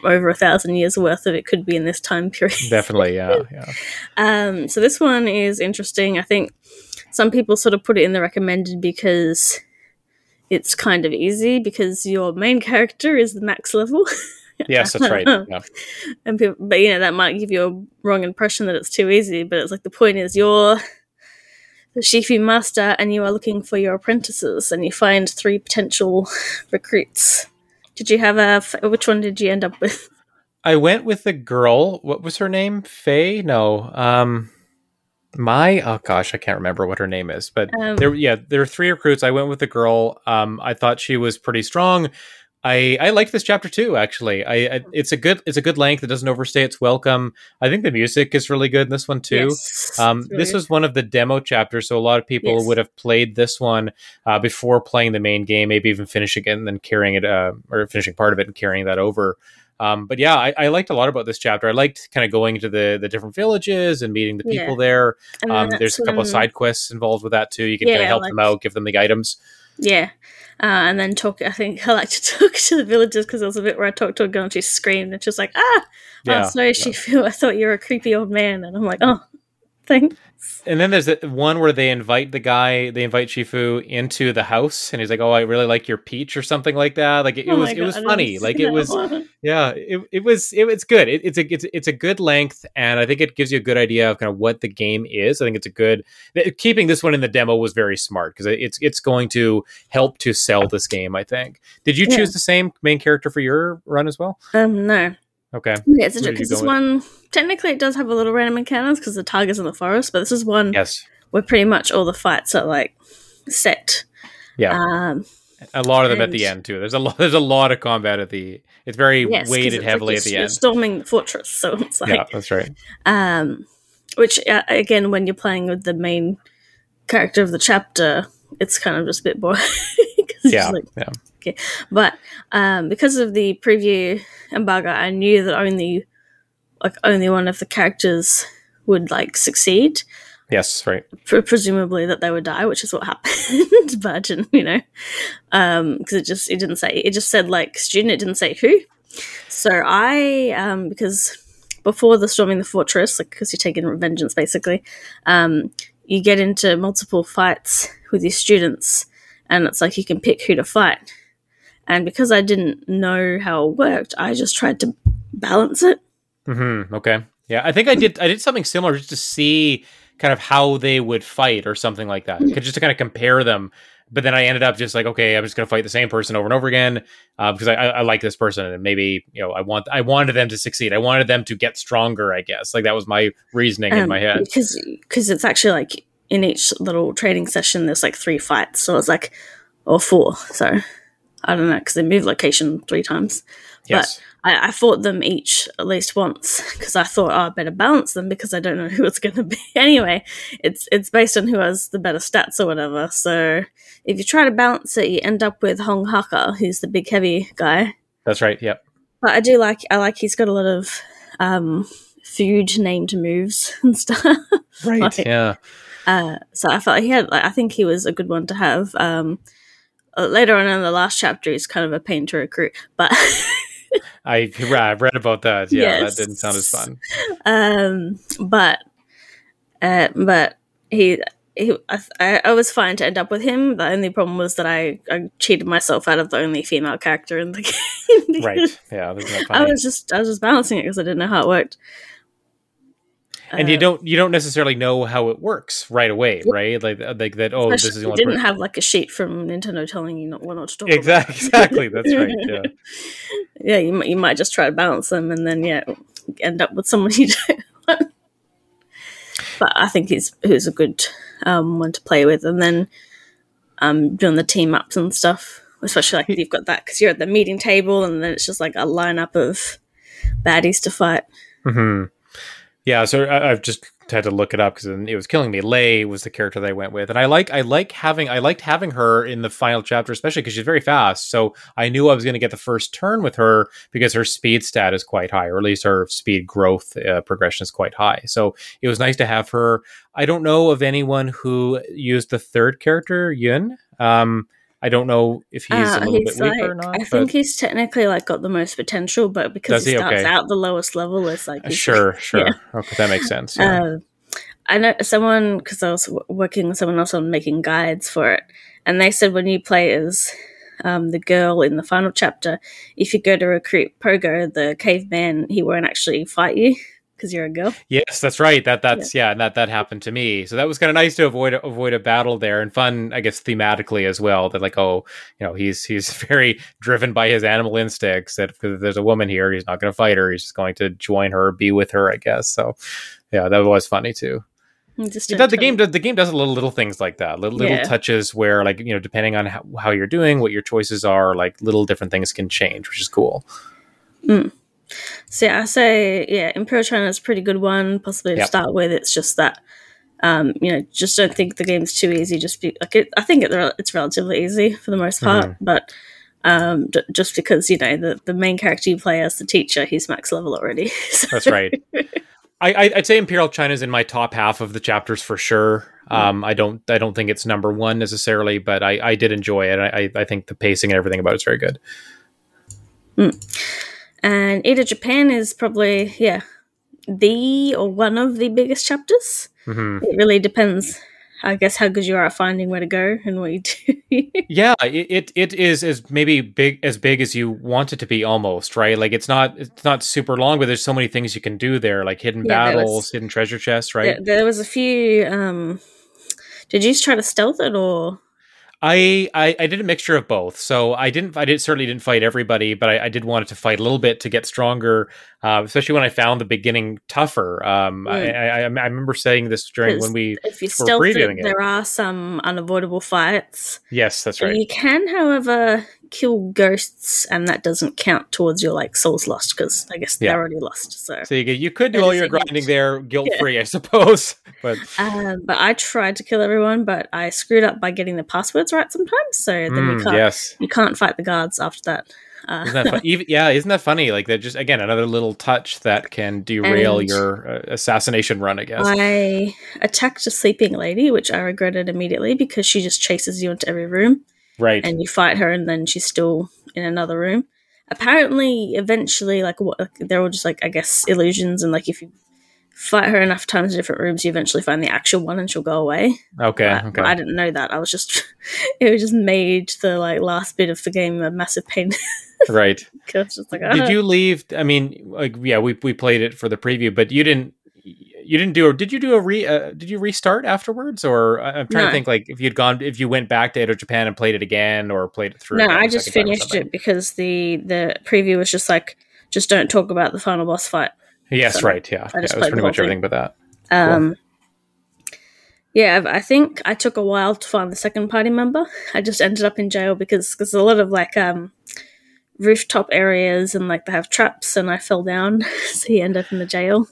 over a thousand years worth of it could be in this time period. Definitely, yeah, yeah. Um, so this one is interesting. I think some people sort of put it in the recommended because it's kind of easy because your main character is the max level, Yes, that's right. Yeah. and people, but you know that might give you a wrong impression that it's too easy. But it's like the point is you're the Shifu master, and you are looking for your apprentices, and you find three potential recruits. Did you have a? Which one did you end up with? I went with the girl. What was her name? Faye? No. Um my oh gosh, I can't remember what her name is. But Um, there yeah, there were three recruits. I went with the girl. Um I thought she was pretty strong. I I liked this chapter too actually. I, I it's a good it's a good length. It doesn't overstay its welcome. I think the music is really good in this one too. Yes, Um, really this was one of the demo chapters, so a lot of people Yes. would have played this one uh, before playing the main game, maybe even finishing it and then carrying it, uh, or finishing part of it and carrying that over. Um, but yeah, I, I liked a lot about this chapter. I liked kind of going to the the different villages and meeting the Yeah. people there. Um, there's a couple of side quests involved with that too. You can kind of help like- them out, give them the items. Yeah. Uh, and then talk. I think I like to talk to the villagers because there was a bit where I talked to a girl and she screamed and she was like, "Ah, Yeah, oh, sorry, yeah. she feel I thought you were a creepy old man." And I'm like, "Oh, Thanks. And then there's one where they invite the guy, they invite Shifu into the house, and he's like, "Oh, I really like your peach" or something like that. Like it, it Oh was, my it was funny. Like it was, one. yeah, it, it was, it, it's good. It, it's a, it's, it's a good length, and I think it gives you a good idea of kind of what the game is. I think it's a good keeping this one in the demo was very smart because it's, it's going to help to sell this game. I think. Did you Yeah. choose the same main character for your run as well? Um, no. Okay. Yeah, it's you because this with- one technically it does have a little random encounters because the tiger's in the forest, but this is one Yes. where pretty much all the fights are like set. Yeah. Um, a lot of them at the end too. There's a lot. There's a lot of combat at the. It's very yes, weighted it's heavily you're- at the end. storming the fortress, so it's like yeah, that's right. um, which uh, again, when you're playing with the main character of the chapter, it's kind of just a bit boring. Yeah, like- yeah. But um, because of the preview embargo, I knew that only like only one of the characters would like succeed. Yes, right. Pre- presumably that they would die, which is what happened. but you know, because it just it didn't say it just said like student. It didn't say who. So I um, because before the storming the fortress, like because you're taking vengeance basically, um, you get into multiple fights with your students, and it's like you can pick who to fight. And because I didn't know how it worked, I just tried to balance it. hmm Okay. Yeah, I think I did. I did something similar just to see kind of how they would fight or something like that, just to kind of compare them. But then I ended up just like, okay, I'm just going to fight the same person over and over again uh, because I, I, I like this person and maybe you know I want I wanted them to succeed. I wanted them to get stronger. I guess like that was my reasoning in Um, my head. because because it's actually like in each little training session there's like three fights so it's like or four so i don't know because they move location three times Yes. I, I fought them each at least once because i thought oh, i better balance them because i don't know who it's going to be anyway it's it's based on who has the better stats or whatever so if you try to balance it you end up with hong Hakka who's the big heavy guy That's right. Yep. but i do like i like he's got a lot of um food named moves and stuff Right. Like- yeah. uh, so I felt he had. Like, I think he was a good one to have. Um, uh, later on in the last chapter, he's kind of a pain to recruit, but I I've read about that. Yeah, Yes. that didn't sound as fun. um, but uh, but he. He, I, I I was fine to end up with him. The only problem was that I, I cheated myself out of the only female character in the game. Right. Yeah, I was just I was just balancing it because I didn't know how it worked. And you Uh, don't you don't necessarily know how it works right away, right? Like like that. Oh, this is the you only didn't person- have like a sheet from Nintendo telling you not what not to talk about. Exactly, exactly. That's right. Yeah. yeah, you might you might just try to balance them and then yeah, end up with someone you don't want. But I think he's who's a good um, one to play with, and then um, doing the team ups and stuff. Especially like you've got that because you're at the meeting table, and then it's just like a lineup of baddies to fight. hmm Yeah. So I, I've just had to look it up because it was killing me. Lei was the character that I went with, and I like I like having I liked having her in the final chapter, especially because she's very fast. So I knew I was going to get the first turn with her because her speed stat is quite high, or at least her speed growth uh, progression is quite high. So it was nice to have her. I don't know of anyone who used the third character Yun. Um, I don't know if he's Uh, a little bit weaker like, or not. I think he's technically like got the most potential, but because he he? starts Okay. out the lowest level, it's like he's- Sure, sure. Yeah. Okay, that makes sense. Yeah. Uh, I know someone because I was working with someone else on making guides for it, and they said when you play as um, the girl in the final chapter, if you go to recruit Pogo, the caveman, he won't actually fight you because you're a girl. yes, that's right. That that's yeah. and that that happened to me. So that was kind of nice to avoid avoid a battle there and fun, I guess, thematically as well. That like, oh, you know, he's he's very driven by his animal instincts. That because there's a woman here, he's not going to fight her. He's just going to join her, be with her, I guess. So yeah, that was funny too. Just Yeah, the game does the game does little little things like that little, little Yeah. touches where like you know depending on how, how you're doing what your choices are like little different things can change which is cool hmm. So yeah, I say yeah, Imperial China is a pretty good one, possibly to Yep. start with. It's just that. Um, you know, just don't think the game's too easy. Just be like, it, I think it, it's relatively easy for the most part, Mm-hmm. but um, d- just because you know the the main character you play as the teacher, he's max level already. So- That's right. I, I'd say Imperial China is in my top half of the chapters for sure. Um, I don't I don't think it's number one necessarily, but I, I did enjoy it. I, I think the pacing and everything about it's very good. And Edo Japan is probably yeah the or one of the biggest chapters. hmm It really depends, I guess, how good you are at finding where to go and what you do. Yeah, it, it is as maybe big as big as you want it to be almost, right? Like it's not it's not super long, but there's so many things you can do there, like hidden Yeah, there was- battles, hidden treasure chests, right? there, there was a few. Um, did you try to stealth it or? I, I I did a mixture of both. So I didn't I did certainly didn't fight everybody, but I, I did want to fight a little bit to get stronger. Uh, especially when I found the beginning tougher. Um, I, Mm. I I I remember saying this during when we If you previewing it, it. there are some unavoidable fights. yes that's right You can, however, kill ghosts, and that doesn't count towards your like souls lost because I guess Yeah. they're already lost. So, so you, get- you could do all your grinding there guilt free I suppose but um, but I tried to kill everyone, but I screwed up by getting the passwords right sometimes. So then you Mm, can't yes you can't fight the guards after that. Uh, Isn't that fun? Even, yeah, isn't that funny? Like that, just again another little touch that can derail your uh, assassination run. I guess. I attacked a sleeping lady, which I regretted immediately because she just chases you into every room. Right. and you fight her and then she's still in another room apparently eventually like what like, they're all just like i guess illusions and like if you fight her enough times in different rooms you eventually find the actual one and she'll go away okay. But- okay. but i didn't know that i was just it was just made the like last bit of the game a massive pain right. Like Did "Ah." you leave? I mean, like, yeah, we we played it for the preview, but you didn't. You didn't do, or did you do a re? Uh, did you restart afterwards, or I'm trying No. to think, like, if you'd gone, if you went back to Edo Japan and played it again, or played it through. no I just second time or finished it because the the preview was just like just don't talk about the final boss fight Yes, so right. Yeah, I yeah, just it was pretty much thing. everything but that. Um, yeah, I think I took a while to find the second party member. I just ended up in jail because because a lot of like um rooftop areas and like they have traps, and I fell down, so you end up in the jail.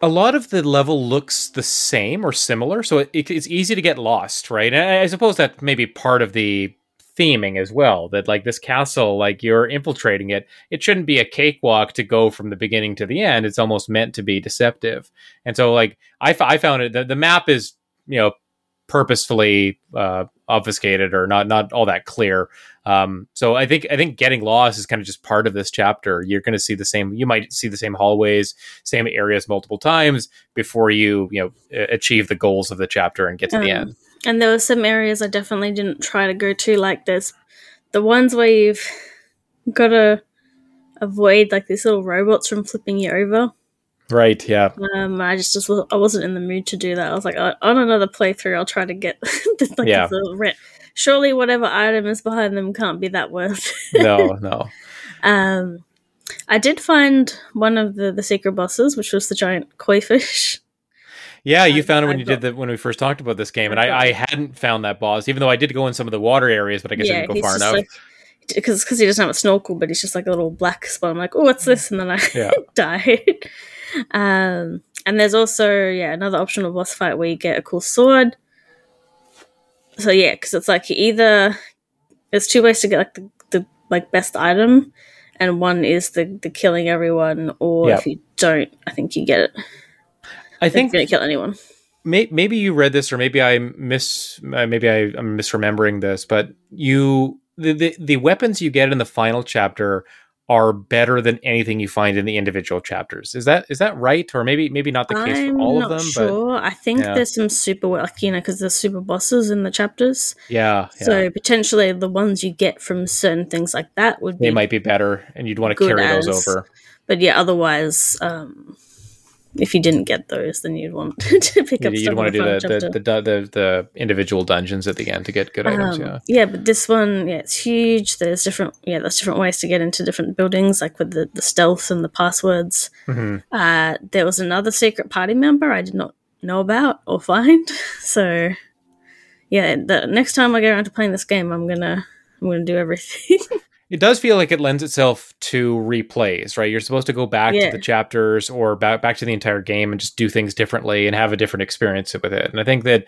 A lot of the level looks the same or similar, so it, it, it's easy to get lost, right? And I, suppose that may be part of the theming as well. That like this castle, like you're infiltrating it, it shouldn't be a cakewalk to go from the beginning to the end. It's almost meant to be deceptive, and so like I, f- I found it. The map is you know purposefully uh, obfuscated or not not all that clear. Um, so I think I think getting lost is kind of just part of this chapter. You're going to see the same. You might see the same hallways, same areas multiple times before you you know achieve the goals of the chapter and get to the Um, end. And there were some areas I definitely didn't try to go to, like there's the ones where you've got to avoid like these little robots from flipping you over. Right? Yeah. Um, I just, just I wasn't in the mood to do that. I was like, "Oh, on another playthrough, I'll try to get the, like Yeah. the re- surely whatever item is behind them can't be that worth. No. No. um, I did find one of the the secret bosses, which was the giant koi fish. Yeah, you found it when I you got- did the when we first talked about this game, and I I, hadn't found that boss, even though I did go in some of the water areas, but I guess I didn't go far enough. like because because he doesn't have a snorkel, but he's just like a little black spot. I'm like, oh, what's this? And then I Yeah. died. Um, and there's also yeah another optional boss fight where you get a cool sword. So yeah, because it's like you either there's two ways to get like the, the like best item, and one is the the killing everyone, or Yeah. if you don't, I think you get it. I think you don't kill anyone. may, maybe you read this or maybe I miss uh, maybe I, I'm misremembering this, but you the, the the weapons you get in the final chapter are better than anything you find in the individual chapters. Is that is that right? Or maybe maybe not the case I'm for all of them, sure. I think yeah. there's some super like you know because there's super bosses in the chapters. but yeah, yeah. So potentially the ones you get from certain things like that would be they might be better and you'd want to carry those over. But yeah, otherwise, um, if you didn't get those, then you'd want to pick You'd, up. you'd want to do the the the, the, the individual dungeons at the end to get good items, Um, yeah. but this one, yeah, it's huge. There's different, yeah, there's different ways to get into different buildings, like with the, the stealth and the passwords. hmm Uh, there was another secret party member I did not know about or find. So, yeah, the next time I get around to playing this game, I'm gonna, I'm gonna do everything. It does feel like it lends itself to replays, right? You're supposed to go back Yeah. to the chapters or back back to the entire game and just do things differently and have a different experience with it. And I think that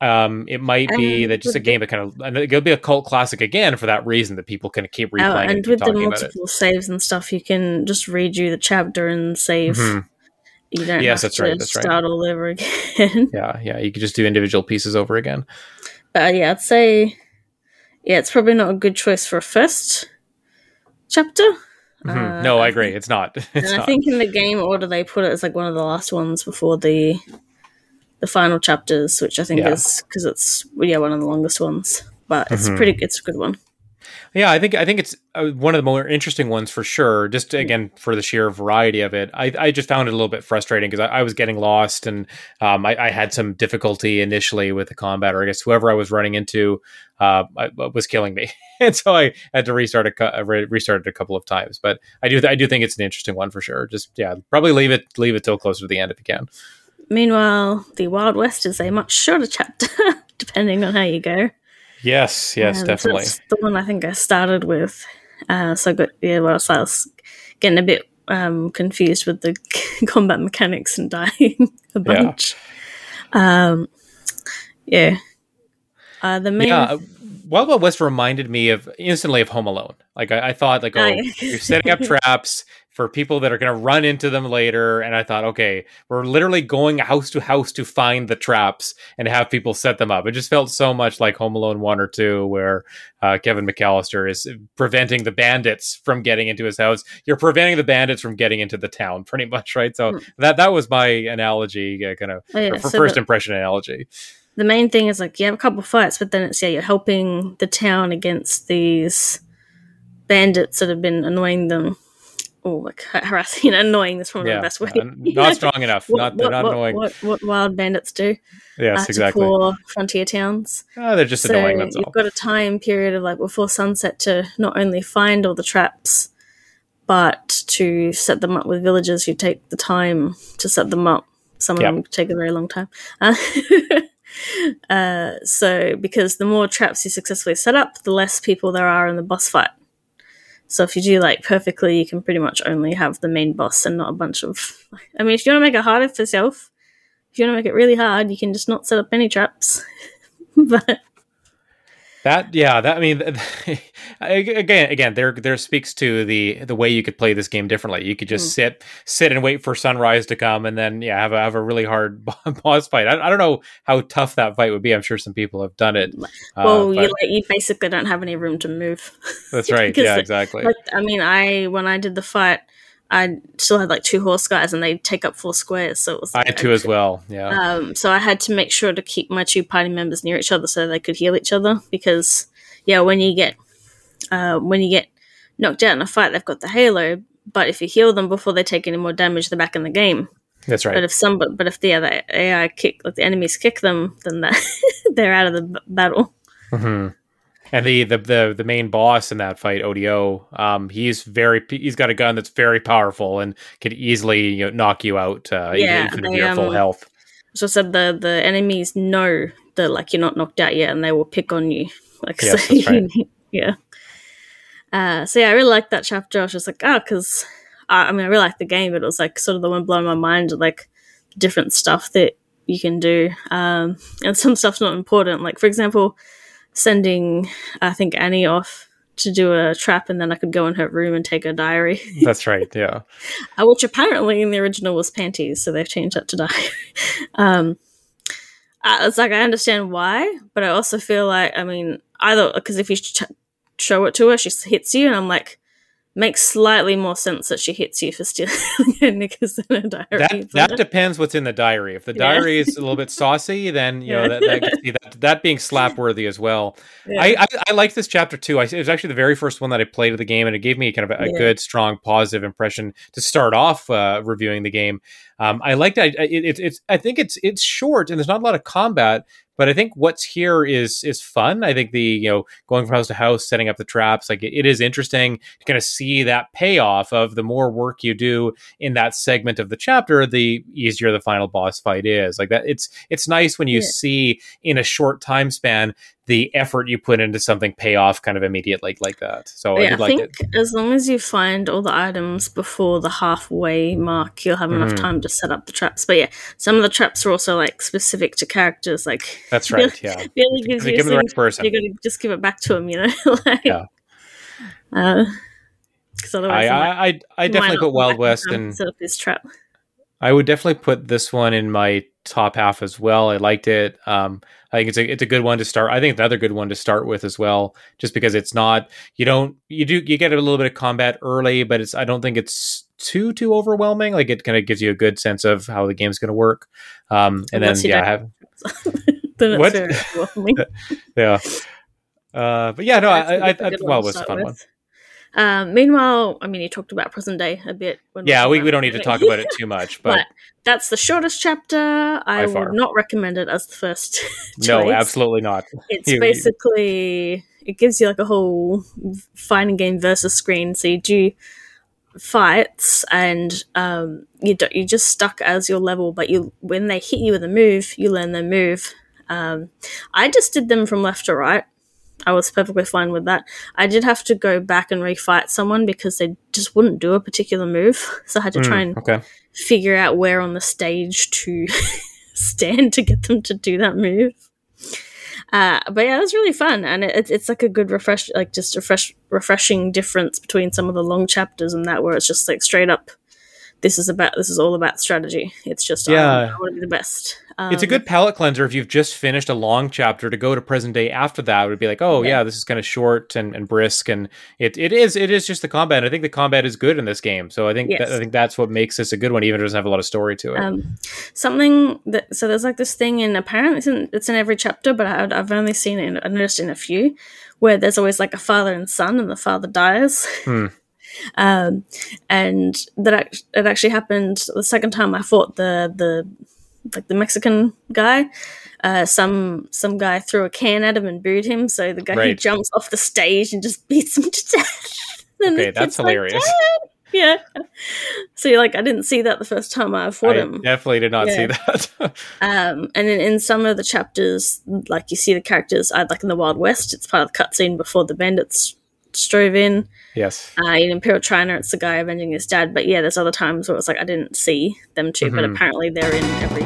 um, it might be And that just a game that kind of and it'll be a cult classic again for that reason that people can keep Oh, replaying and, and with the multiple saves and stuff, you can just redo the chapter and save. Mhm. You don't Yes, have that's to right, that's right. start all over again. Yeah, yeah, you could just do individual pieces over again. but uh, yeah, I'd say yeah, it's probably not a good choice for a first chapter. Mhm. Uh, no, I agree. It's not. It's and I think in the game order they put it as like one of the last ones before the the final chapters, which I think Yeah. is because it's yeah one of the longest ones. But it's Mhm. pretty. It's a good one. Yeah, I think I think it's uh, one of the more interesting ones for sure. Just again for the sheer variety of it, I, I just found it a little bit frustrating because I, I was getting lost and um, I, I had some difficulty initially with the combat, or I guess whoever I was running into uh, I, was killing me, and so I had to restart a cou- uh, re- restart it a couple of times. But I do I do think it's an interesting one for sure. Just yeah, probably leave it leave it till closer to the end if you can. Meanwhile, the Wild West is a much shorter chapter, depending on how you go. Yes, yes, Um, definitely. That's the one I think I started with. Uh, so I got yeah, well, so I was getting a bit um, confused with the combat mechanics and dying a bunch. Um, yeah. Uh, the main Yeah, Wild Wild West reminded me of instantly of Home Alone. Like I, I thought, like, oh, Oh, you're setting up traps for people that are going to run into them later, and I thought, okay, we're literally going house to house to find the traps and have people set them up. It just felt so much like Home Alone one or two, where uh, Kevin McAllister is preventing the bandits from getting into his house. You're preventing the bandits from getting into the town, pretty much, right? So Hmm. that that was my analogy, uh, kind of oh, yeah, so first the, impression analogy. the main thing is like you have a couple fights, but then it's yeah, you're helping the town against these bandits that have been annoying them. Oh, like ha- harassing, annoying is probably Yeah, the best way. not strong enough. not they're not what, annoying. What, what wild bandits do yes, uh, exactly. poor frontier towns. Ah, they're just so annoying. That's you've all. got a time period of like before sunset to not only find all the traps, but to set them up with villagers who take the time to set them up. Some of Yep. them take a very long time. Uh, uh, so because the more traps you successfully set up, the less people there are in the boss fight. So if you do like perfectly, you can pretty much only have the main boss and not a bunch of. I mean, if you want to make it harder for yourself, if you want to make it really hard, you can just not set up any traps. but That yeah, that I mean, again, again, there there speaks to the the way you could play this game differently. You could just Mm. sit sit and wait for sunrise to come, and then yeah, have a have a really hard boss fight. I, I don't know how tough that fight would be. I'm sure some people have done it. Uh, well, you like, you basically don't have any room to move. that's right. Yeah, exactly. Like, I mean, I when I did the fight, I still had like two horse guys, and they take up four squares. So it was I had two as well. Yeah, Um, so I had to make sure to keep my two party members near each other so they could heal each other because, yeah, when you get uh, when you get knocked out in a fight, they've got the halo. But if you heal them before they take any more damage, they're back in the game. that's right. But if some, but if the other AI kick, like the enemies kick them, then they're out of the b- battle. hmm And the, the the the main boss in that fight, O. Dio, um, he's very he's got a gun that's very powerful and could easily you know, knock you out, uh, Yeah, even, if you're at full um, health. So I said the the enemies know that like you're not knocked out yet, and they will pick on you. Like Yes, so, right. yeah. Uh, so yeah, I really liked that chapter. I was just like, oh, because I, I mean, I really liked the game, but it was like sort of the one blowing my mind, like different stuff that you can do, um, and some stuff's not important. Like for example, sending I think Annie off to do a trap, and then I could go in her room and take her diary. That's right. Yeah. uh, which apparently in the original was panties, so they've changed that to diary. um, uh, it's like I understand why, but I also feel like I mean either because if you ch- show it to her, she hits you, and I'm like, makes slightly more sense that she hits you for stealing her knickers in her diary. That that depends what's in the diary. If the Yeah. diary is a little bit saucy, then you know that that, that, that being slap worthy as well. yeah. I, I I like this chapter too. I, it was actually the very first one that I played of the game, and it gave me kind of a, a Yeah. good, strong, positive impression to start off uh, reviewing the game. Um, I liked it. It, It's it's I think it's it's short and there's not a lot of combat, but I think what's here is is fun. I think the you know going from house to house, setting up the traps, like it, it is interesting to kind of see that payoff of the more work you do in that segment of the chapter, the easier the final boss fight is. Like that, it's it's nice when you Yeah. see in a short time span the effort you put into something pay off kind of immediately like that. So I yeah, I like think it. as long as you find all the items before the halfway mark, you'll have enough Mhm. time to set up the traps. But yeah, some of the traps are also like specific to characters. Like That's right. Yeah. Billy gives Give you to the right person. you got to just give it back to him. You know, like, Yeah. Uh, because otherwise, I, might- I, I, I definitely put Wild West and set up his trap. I would definitely put this one in my top half as well. I liked it. Um, I think it's a it's a good one to start. I think another good one to start with as well, just because it's not you don't you do you get a little bit of combat early, but it's I don't think it's too too overwhelming. Like it kind of gives you a good sense of how the game's going to work. Um, and Unless then you yeah, have What? yeah. Uh, but yeah, no, I, I, good- I, well, it was a fun one. Um, meanwhile, I mean, you talked about present day a bit. When Yeah, we, we don't need to talk about it too much, but But that's the shortest chapter. I would not recommend it as the first. no, absolutely not. It's you- basically it gives you like a whole fighting game versus screen. So you do fights, and um, you do, you're just stuck as your level. But you when they hit you with a move, you learn their move. Um, I just did them from left to right. I was perfectly fine with that. I did have to go back and refight someone because they just wouldn't do a particular move. So I had to Mm, try and okay. figure out where on the stage to stand to get them to do that move. Uh, but yeah, it was really fun, and it, it's like a good refresh, like just a fresh, refreshing difference between some of the long chapters and that, where it's just like straight up. This is about. This is all about strategy. It's just oh, Yeah. I want to be the best. it's a Um, good palate cleanser if you've just finished a long chapter to go to present day after that. It would be like, oh Yeah. yeah, this is kind of short and, and brisk, and it, it is it is just the combat. I think the combat is good in this game, so I think Yes. that, I think that's what makes this a good one, even if it doesn't have a lot of story to it. Um, something that so there's like this thing in apparently it's in, it's in every chapter, but I, I've only seen it. In, I noticed in a few where there's always like a father and son, and the father dies. Hmm. Um, and that it actually happened the second time I fought the the like the Mexican guy. Uh, some some guy threw a can at him and booed him, so the guy he Right. jumps off the stage and just beats him to death. Okay, that's kid's like, hilarious. yeah. So you're like, I didn't see that the first time I fought I him. definitely did not see that. Um, and in, in some of the chapters, like you see the characters, uh, like in the Wild West, it's part of the cutscene before the bandits strove in. yes. Uh, in Imperial China, it's the guy avenging his dad. But yeah, there's other times where it's like I didn't see them too, but Mhm. apparently they're in every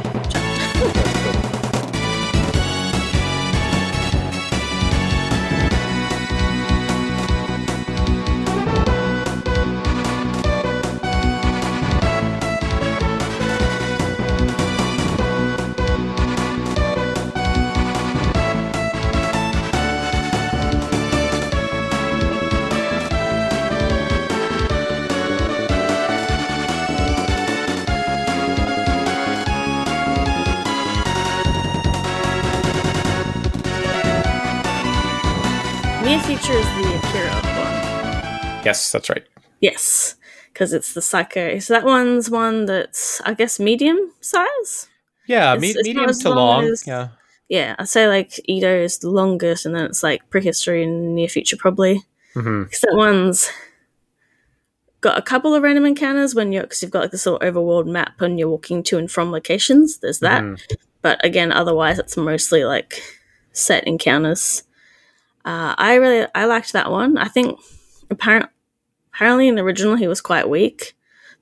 Yes, that's right. Yes, because it's the Psycho. So that one's one that's, I guess, medium size. Yeah, It's- me- it's medium to long long. as- Yeah. Yeah, I'd say like Edo is the longest, and then it's like prehistory and near future probably. Because that one's got a couple of random encounters when you're because you've got like this little overworld map and you're walking to and from locations. There's that, Mhm. but again, otherwise it's mostly like set encounters. Uh, I really I liked that one. I think apparent apparently in the original he was quite weak,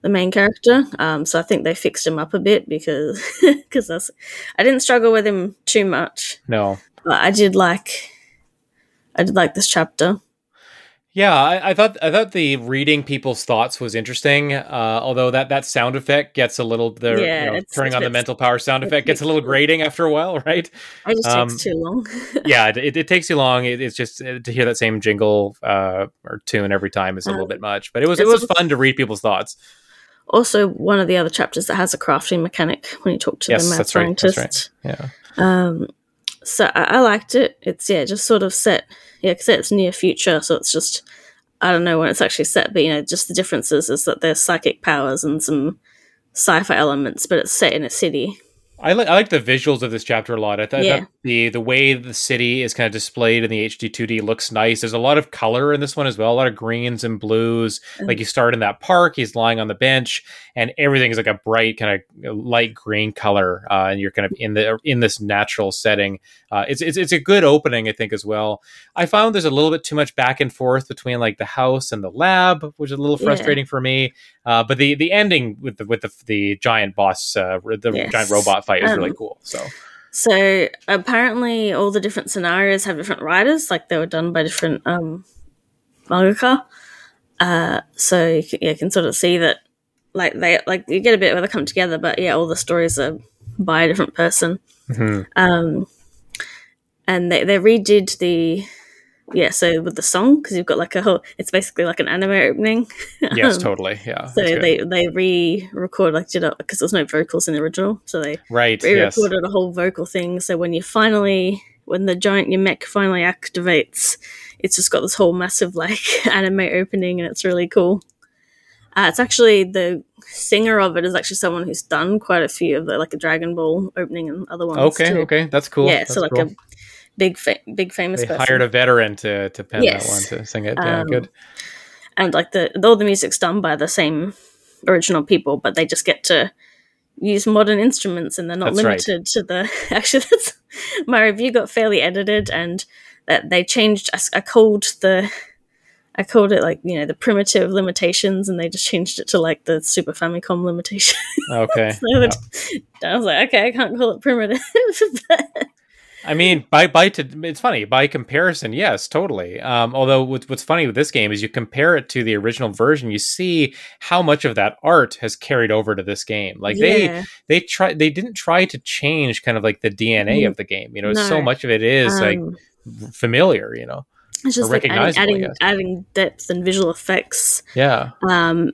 the main character. Um, so I think they fixed him up a bit because because that's I didn't struggle with him too much, No. but I did like I did like this chapter. Yeah, I, I thought I thought the reading people's thoughts was interesting. Uh, although that, that sound effect gets a little the Yeah, you know, turning on the mental power sound effect gets a little grating after a while, right? It just Um, takes too long. yeah, it, it takes you long. It, it's just uh, to hear that same jingle uh, or tune every time is a little Um, bit much. But it was it was fun to read people's thoughts. also, one of the other chapters that has a crafting mechanic when you talk to Yes, the math that's right, that's scientist. right. Yeah, Um, so I, I liked it. It's yeah, just sort of set. Yeah, because it's near future, so it's just I don't know when it's actually set, but you know, just the differences is that there's psychic powers and some sci-fi elements, but it's set in a city. I, li- I like the visuals of this chapter a lot. I, th- I Yeah. the the way the city is kind of displayed in the HD 2D looks nice. There's a lot of color in this one as well, a lot of greens and blues. Mm. Like you start in that park, he's lying on the bench, and everything is like a bright kind of light green color, uh, and you're kind of in the in this natural setting. Uh, it's, it's it's a good opening, I think, as well. I found there's a little bit too much back and forth between like the house and the lab, which is a little Yeah. frustrating for me. Uh, but the the ending with the with the the giant boss, uh, the Yes. giant robot fight is Um, really cool. So So apparently, all the different scenarios have different writers, like they were done by different um, mangaka. Uh, so you can, you can sort of see that like they like you get a bit where they come together, but yeah, all the stories are by a different person. hmm Um, and they they redid the yeah, so with the song because you've got like a whole, it's basically like an anime opening. Yes, Um, totally. Yeah. So they they re-record like did it because there's no vocals in the original, so they right. Yes. re-recorded a whole vocal thing. So when you finally, when the giant your mech finally activates, it's just got this whole massive like anime opening, and it's really cool. Uh, it's actually the singer of it is actually someone who's done quite a few of the like a Dragon Ball opening and other ones. Okay. too. Okay. That's cool. Yeah, That's so like cool. a big, fa- big famous they person. hired a veteran to to pen Yes. that one to sing it. Yeah. Um, good. and like the all the music's done by the same original people, but they just get to use modern instruments and they're not That's right. limited to the. Actually, that's my review got fairly edited, and that they changed. I called the. I called it like you know the primitive limitations, and they just changed it to like the Super Famicom limitation. Okay. So it- I was like, okay, I can't call it primitive. but- I mean, by by to it's funny by comparison, yes, totally. Um, although what's what's funny with this game is you compare it to the original version, you see how much of that art has carried over to this game. Like they yeah. they try they didn't try to change kind of like the DNA Mm, of the game. You know, so much of it is like Um, familiar. You know, it's just like adding, adding, adding depth and visual effects yeah, um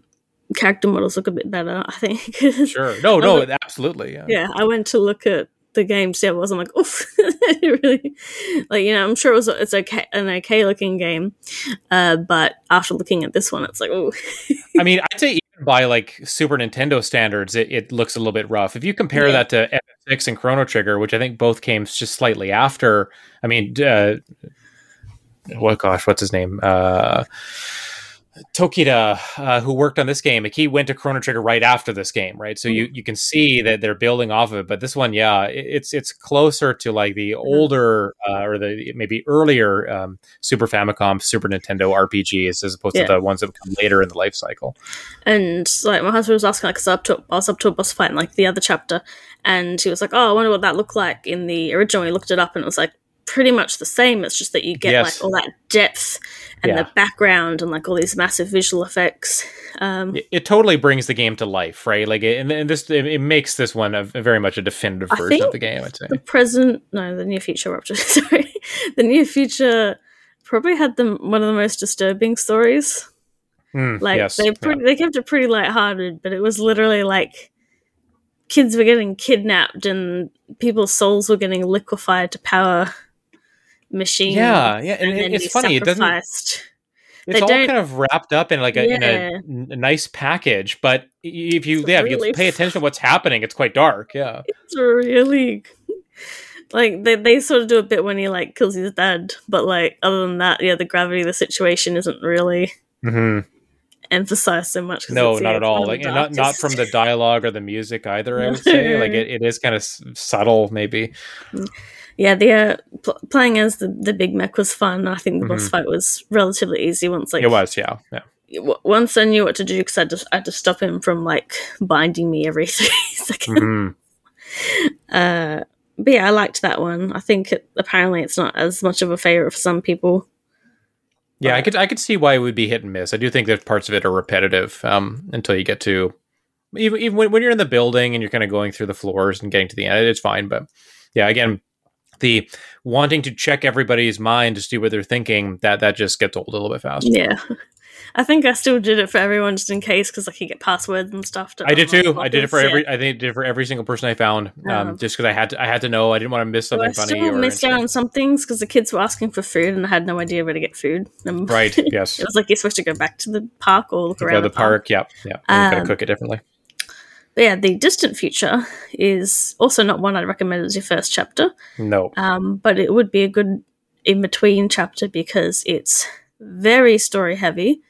character models look a bit better i think sure. No, no, absolutely. Yeah. yeah i went to look at the game to see how it was i'm like oof really like you know i'm sure it was it's okay an okay looking game uh but after looking at this one it's like oh I mean, I'd say even by like Super Nintendo standards, it, it looks a little bit rough. If you compare Yeah. that to FX and Chrono Trigger, which I think both came just slightly after. I mean, uh, what gosh, what's his name? Uh, Tokita, uh, who worked on this game, like he went to Chrono Trigger right after this game, right? So you, you can see that they're building off of it. But this one, yeah, it- it's it's closer to like the older uh, or the maybe earlier um, Super Famicom, Super Nintendo RPGs as opposed Yeah. to the ones that come later in the life cycle. and like my husband was asking like 'cause I, up to, I was up to a boss fight in like the other chapter and he was like oh i wonder what that looked like in the original we looked it up and it was like pretty much the same it's just that you get Yes. like all that depth and Yeah. the background and like all these massive visual effects um It, it totally brings the game to life, right? Like, it, and, and this it, it makes this one a, a very much a definitive I version of the game. I'd say. the present no the near future rupture sorry the near future probably had the one of the most disturbing stories Mm, like yes, they yeah. they kept it pretty lighthearted but it was literally like kids were getting kidnapped and people's souls were getting liquefied to power machines yeah, yeah, and, and it's funny. It doesn't. sacrificed. It's they all kind of wrapped up in like a, in a, a nice package, but if you It's yeah, if you pay attention to what's happening, it's quite dark. Yeah, it's really like they, they sort of do a bit when he like kills his dad but like other than that yeah the gravity of the situation isn't really hmm emphasized so much. no, it's, yeah, not at all. Like, not not from the dialogue or the music either. I would say like it, it is kind of s- subtle, maybe. Yeah the uh, pl- playing as the, the big mech was fun i think the boss Mhm. fight was relatively easy once like it was, yeah, yeah. w- once i knew what to do because I, just I had to stop him from like binding me every three seconds hmm uh but yeah i liked that one i think it, apparently it's not as much of a favorite for some people Yeah, I could I could see why it would be hit and miss. I do think that parts of it are repetitive um, until you get to even even when, when you're in the building and you're kind of going through the floors and getting to the end, it's fine. But yeah, again, the wanting to check everybody's mind to see what they're thinking that that just gets old a little bit fast. Yeah. I think I still did it for everyone just in case because I could get passwords and stuff. To I did too. I did it for boxes, every. I think I did it for every single person I found, um, Um, just because I had to. I had to know. I didn't want to miss something So I funny. still missed out on some things because the kids were asking for food and I had no idea where to get food. Um, Right. Yes. it was like you're supposed to go back to the park or look You around go to the park. Yeah. Yeah. You got to Um, cook it differently. But yeah, the distant future is also not one I'd recommend as your first chapter, No. um, but it would be a good in between chapter because it's very story heavy.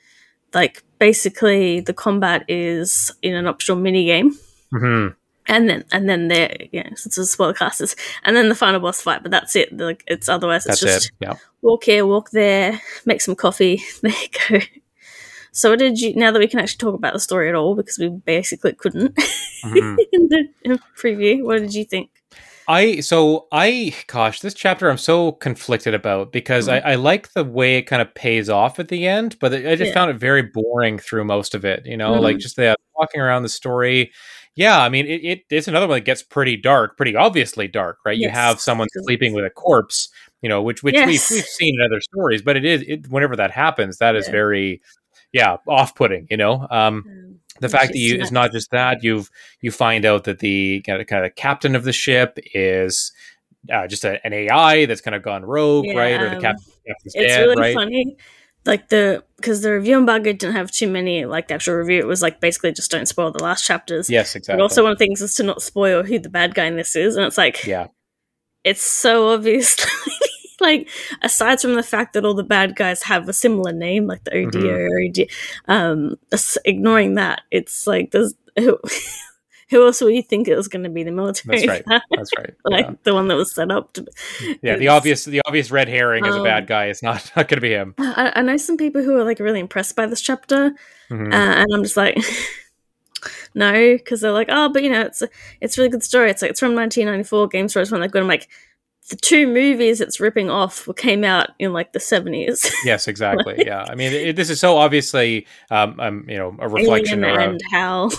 Like basically, the combat is in an optional mini game. hmm and then and then there you know since it's spoiler classes and then the final boss fight but that's it like it's otherwise it's That's just it. Yeah. walk here walk there make some coffee there you go so what did you now that we can actually talk about the story at all because we basically couldn't Mhm. in the preview what did you think I so I gosh, this chapter I'm so conflicted about because Mhm. I, I like the way it kind of pays off at the end, but I just Yeah. found it very boring through most of it. You know, like Mhm. just the walking around the story. Yeah, I mean, it, it it's another one that gets pretty dark, pretty obviously dark, right? You have someone sleeping with a corpse, you know, which which Yes. we've we've seen in other stories, but it is it, whenever that happens, that is Yeah. very yeah off putting. You know, um, Um, the fact that you it's not just that you've you find out that the kind of, kind of captain of the ship is uh, just a, an AI that's kind of gone rogue, Yeah, right? Or the captain, captain's it's dead, really right? funny like the because the review embargo didn't have too many like the actual review it was like basically just don't spoil the last chapters Yes, exactly. but also one of the things is to not spoil who the bad guy in this is and it's like yeah, it's so obvious like aside from the fact that all the bad guys have a similar name like the OD Mhm. or OD um ignoring that it's like there's who, who else would you think it was going to be the military That's right. guy? that's right. like yeah. the one that was set up to yeah, the obvious the obvious red herring as a Um, bad guy It's not not going to be him. I, I know some people who are like really impressed by this chapter Mhm. uh, and I'm just like, no, because they're like, oh, but you know, it's a, it's a really good story. It's like it's from 1994. Games Stories when they're good. I'm like, the two movies it's ripping off came out in like the 70s. yes, exactly. yeah, I mean, it, this is so obviously, um, um, you know, a reflection Alien a, and Hal.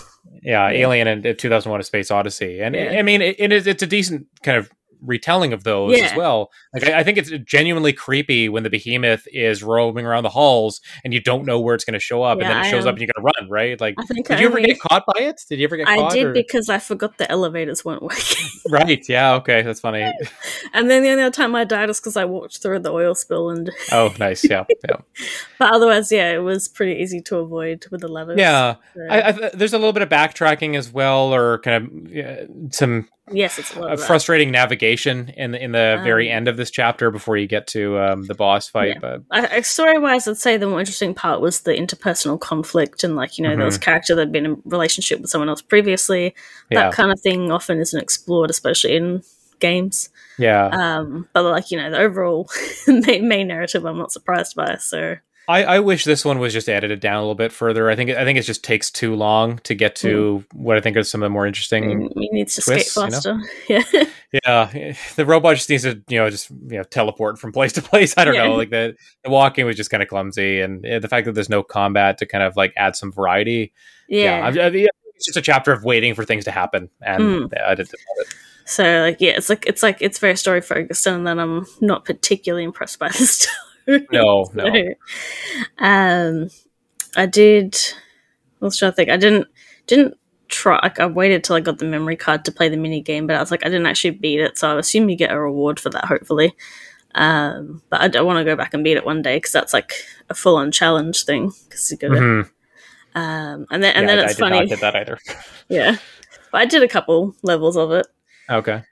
yeah, Yeah. Alien and uh, 2001: A Space Odyssey, and Yeah. I mean, it, it is it's a decent kind of retelling of those Yeah. as well. Like, I, I think it's genuinely creepy when the behemoth is roaming around the halls and you don't know where it's going to show up, and then it I, show up um, and you got to run, right? Like, did I you ever get caught by it? Did you ever get I did or- because I forgot the elevators weren't working. right? Yeah. Okay, that's funny. and then the only other time I died was because I walked through the oil spill. And Oh, nice. Yeah. Yeah. but otherwise, yeah, it was pretty easy to avoid with the ladders. Yeah. So- I, I, there's a little bit of backtracking as well, or kind of uh, some yes, it's a lot of frustrating navigation in the, in the very Um, end of this chapter before you get to um, the boss fight. Yeah. But I, I- story-wise, I'd say the more interesting part was the interpersonal conflict and like you know there was a character that had been in relationship with someone else previously. yeah, That kind of thing often isn't explored, especially in games. yeah. Um, but like you know the overall main, main narrative, I'm not surprised by. So I, I wish this one was just edited down a little bit further. I think it, I think it just takes too long to get to what I think are some of the more interesting. he needs to twists, you skate know? faster. Yeah, Yeah, the robot just needs to you know just you know teleport from place to place. I don't Yeah. know, like the the walking was just kind of clumsy, and the fact that there's no combat to kind of like add some variety. yeah. I, I, it's just a chapter of waiting for things to happen, and Mm. I didn't love it. So like yeah, it's like it's like it's very story focused, and then I'm not particularly impressed by the No, no. Um, I did. I was trying to think. I didn't didn't try. Like, I waited till I got the memory card to play the mini game, but I was like, I didn't actually beat it, so I assume you get a reward for that. Hopefully, um, but I don't want to go back and beat it one day because that's like a full on challenge thing. Because you got to, Mhm. um, and then and Yeah, then I- it's I did funny, not get that either. yeah. But I did a couple levels of it. Okay.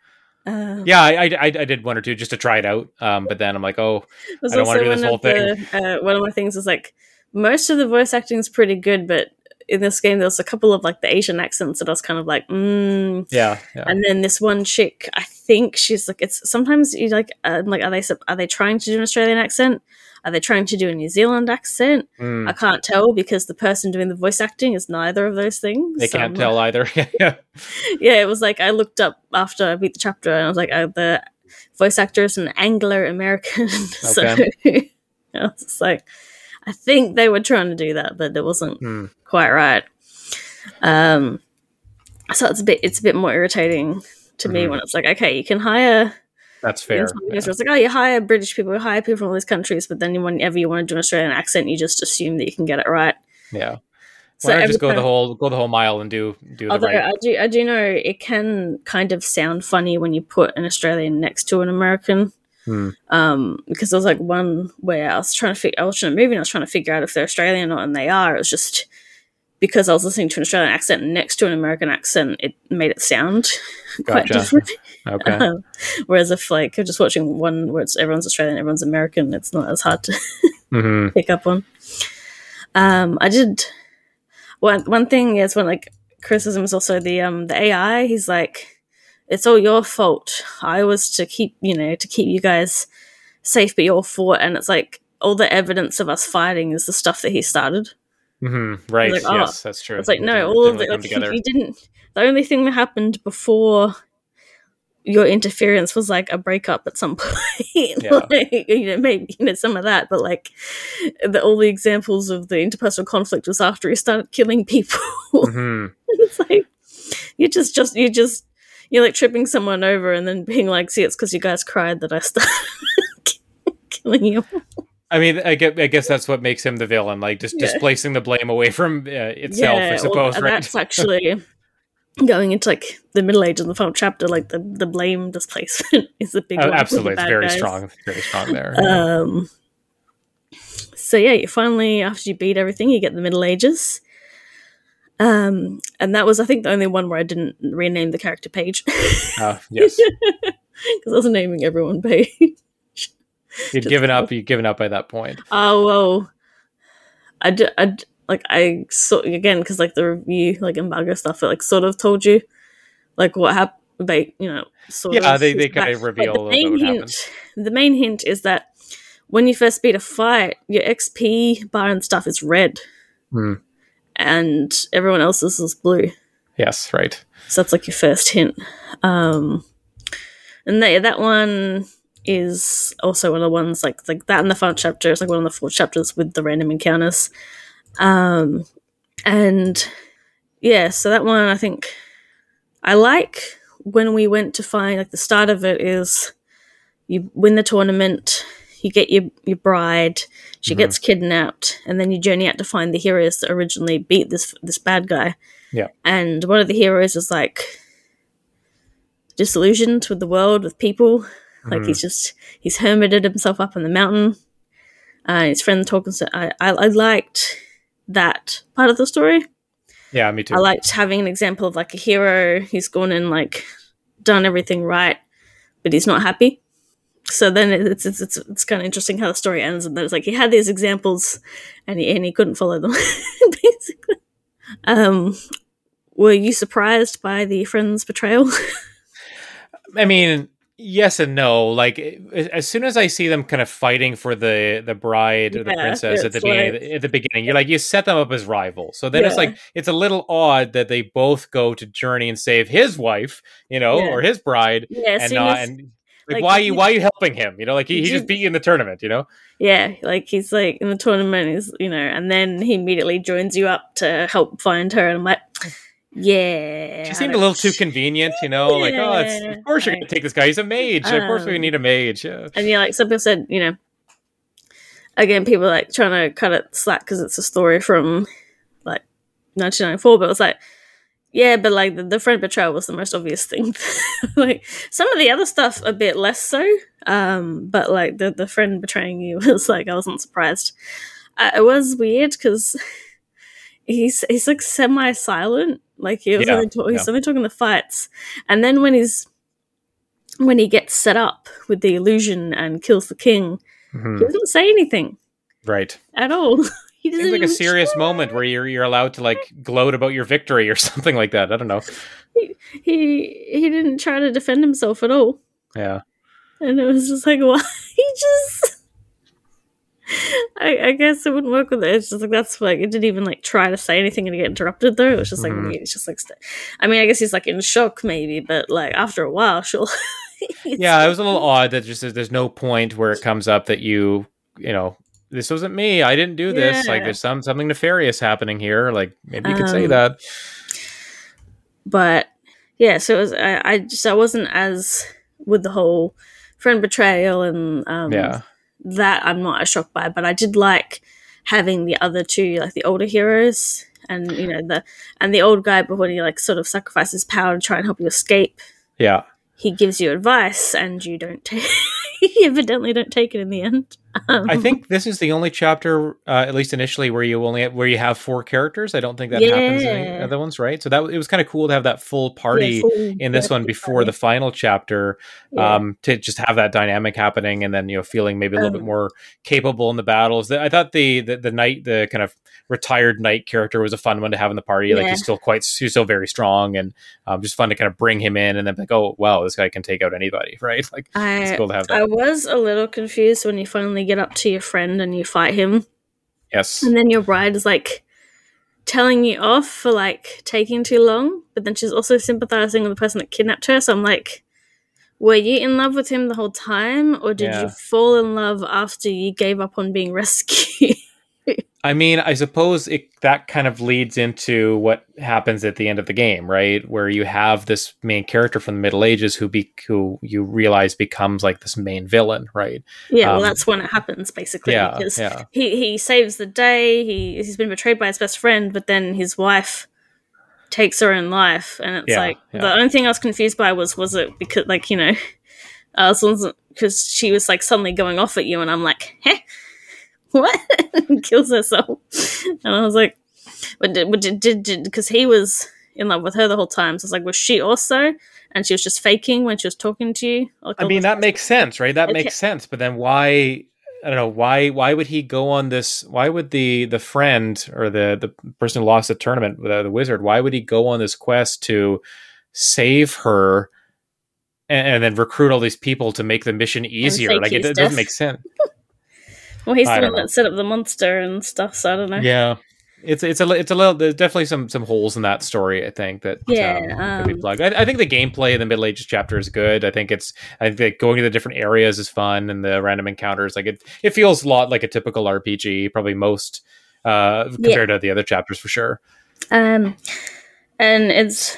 Um, Yeah, I, I, I did one or two just to try it out. Um, but then I'm like, oh, I don't wanna do this whole of the- uh, one of my things is like most of the voice acting is pretty good, but in this game there's a couple of like the Asian accents that I was kind of like, mm. yeah, yeah. And then this one chick, I think she's like, it's sometimes you like, uh, like, are they are they trying to do an Australian accent? Are they trying to do a New Zealand accent? Mm, I can't tell because the person doing the voice acting is neither of those things. they So can't I'm tell either. yeah. yeah, it was like I looked up after I beat the chapter, and I was like, uh, the voice actor is an Anglo American. so I was like, I think they were trying to do that, but it wasn't Hmm. quite right. Um, so it's a bit it's a bit more irritating to me Mhm. when it's like, okay, you can hire. That's fair. yeah. It's like, oh, you hire British people, you hire people from all these countries, but then whenever you want to do an Australian accent, you just assume that you can get it right. Yeah. So Why not just go the whole go the whole mile and do do the Although right? I do, I do know it can kind of sound funny when you put an Australian next to an American. Hmm. Um, because there was like one where I was trying to figure, I was watching a movie and I was trying to figure out if they're Australian or not, and they are. It was just because I was listening to an Australian accent next to an American accent, it made it sound quite different. Okay. Um, whereas if like you're just watching one where it's everyone's Australian, everyone's American, it's not as hard to hmm pick up on. Um, I did one one thing is when like criticism is also the um the AI. He's like, it's all your fault. I was to keep you know to keep you guys safe, but your fault. And it's like all the evidence of us fighting is the stuff that he started. hmm Right. like, oh, yes, that's true. It's like It no, all didn't of really it. come Like, together. he didn't. The only thing that happened before your interference was like a breakup at some point. Yeah. like, you know, maybe you know some of that, but like the, all the examples of the interpersonal conflict was after he started killing people. hmm it's like you're just just you just you're like tripping someone over and then being like, "See, it's because you guys cried that I started killing you." I mean, I guess, I guess that's what makes him the villain, like just Yeah. displacing the blame away from uh, itself, I suppose, and right? That's actually going into like the middle ages of the final chapter. Like the the blame displacement is a big Uh, one. absolutely, it's very guys. strong, very strong there. Um, so yeah, you finally after you beat everything, you get the Middle Ages. Um, and that was I think the only one where I didn't rename the character Paige Uh, yes, because I was naming everyone Paige. you'd Just- given up. You'd given up by that point. Oh well, I d- I d- like I saw again because like the review like embargo stuff it like sort of told you like what happened. They you know sort Yeah, of they- they kinda but reveal the a little bit main what hint. happened. The main hint is that when you first beat a fight, your XP bar and stuff is red, Hmm. and everyone else's is blue. Yes, right. So that's like your first hint. Um, and that that one is also one of the ones like like that in the final chapter. It's like one of the four chapters with the random encounters. Um, and yeah, so that one I think I like when we went to find like the start of it is you win the tournament, you get your your bride, she Mhm. gets kidnapped, and then you journey out to find the heroes that originally beat this this bad guy. Yeah. And one of the heroes is like disillusioned with the world, with people. Like he's just he's hermited himself up on the mountain. Uh, his friend talking to I, I I liked that part of the story. Yeah, me too. I liked having an example of like a hero who's gone and like done everything right, but he's not happy. So then it's it's it's, it's kind of interesting how the story ends, and then it's like he had these examples, and he and he couldn't follow them, basically. Um, were you surprised by the friend's betrayal? I mean, yes and no. Like eh, as soon as I see them kind of fighting for the the bride or the princess at the beginning, like- at the beginning, you're like you set them up as rivals. So then it's like it's a little odd that they both go to journey and save his wife, you know, Yeah. or his bride, yeah, and not as- and. Like, like, why are you why are you helping him? You know, like he, he just beat you in the tournament. You know, Yeah, like he's like in the tournament is you know, and then he immediately joins you up to help find her, and I'm like, yeah. she seemed a little too convenient. You know, like oh, it's, of course you're gonna take this guy. He's a mage. of course we Um, need a mage. Yeah. And yeah, like some people said, you know, again, people like trying to cut it slack because it's a story from like 1994, but it was like, yeah, but like the, the friend betrayal was the most obvious thing. like some of the other stuff a bit less so, um, but like the the friend betraying you was like I wasn't surprised. Uh, it was weird because he's he's like semi silent, like he was Yeah, only yeah. only talking the fights, and then when he's when he gets set up with the illusion and kills the king, Mhm. he doesn't say anything Right. at all. he doesn't Seems like a serious try. moment where you're you're allowed to like gloat about your victory or something like that. I don't know. He He he didn't try to defend himself at all, Yeah. and it was just like why he just. I, I guess it wouldn't work with it. It's just like that's like it didn't even like try to say anything and get interrupted though. It was just like Mhm. it's just like st- I mean I guess he's like in shock maybe, but like after a while, sure. Yeah, it was a little odd that just there's no point where it comes up that you you know this wasn't me. I didn't do this. Like there's some something nefarious happening here. Like maybe you could say Um, that. but yeah, so it was I, I just I wasn't as with the whole friend betrayal and um Yeah. That I'm not as shocked by, but I did like having the other two, like the older heroes, and you know the and the old guy, but when he like sort of sacrifices power to try and help you escape, Yeah. he gives you advice, and you don't take. you evidently don't take it in the end. Um, I think this is the only chapter, uh, at least initially, where you only where you have four characters. I don't think that happens in the other ones, right? So that it was kind of cool to have that full yeah, party full- in this one before the final chapter Yeah. um, to just have that dynamic happening and then you know feeling maybe a little bit Um, more capable in the battles. I thought the, the the knight, the kind of retired knight character, was a fun one to have in the party. Like he's still quite he's still very strong and um, just fun to kind of bring him in and then like, oh wow, this guy can take out anybody, right? Like it's I cool to have I was a little confused when you finally get up to your friend and you fight him, yes, and then your bride is like telling you off for like taking too long, but then she's also sympathizing with the person that kidnapped her. So I'm like, were you in love with him the whole time, or did Yeah. you fall in love after you gave up on being rescued? I mean, I suppose it, that kind of leads into what happens at the end of the game, right? Where you have this main character from the Middle Ages who be who you realize becomes like this main villain, right? yeah, Um, well, that's when it happens, basically. Yeah, because yeah, he he saves the day. He he's been betrayed by his best friend, but then his wife takes her own life, and it's Yeah, like the only thing I was confused by was was it because like you know, uh, because she was like suddenly going off at you, and I'm like, heh, what? Kills herself, and I was like, but did did did because he was in love with her the whole time, so it's like, was she also? And she was just faking when she was talking to you. Like, I mean, that makes sense, right? That Okay. makes sense. But then why? I don't know why. Why would he go on this? Why would the the friend or the the person who lost the tournament, the, the wizard? Why would he go on this quest to save her? And, and then recruit all these people to make the mission easier. Like it, it doesn't make sense. well, he's the one know. that set up the monster and stuff. So I don't know. Yeah, it's it's a it's a little. There's definitely some some holes in that story. I think that Yeah, um, could be um, plugged. I, I think the gameplay in the Middle Ages chapter is good. I think it's I think that going to the different areas is fun and the random encounters like it it feels a lot like a typical RPG. Probably most uh compared to the other chapters for sure. Um, and it's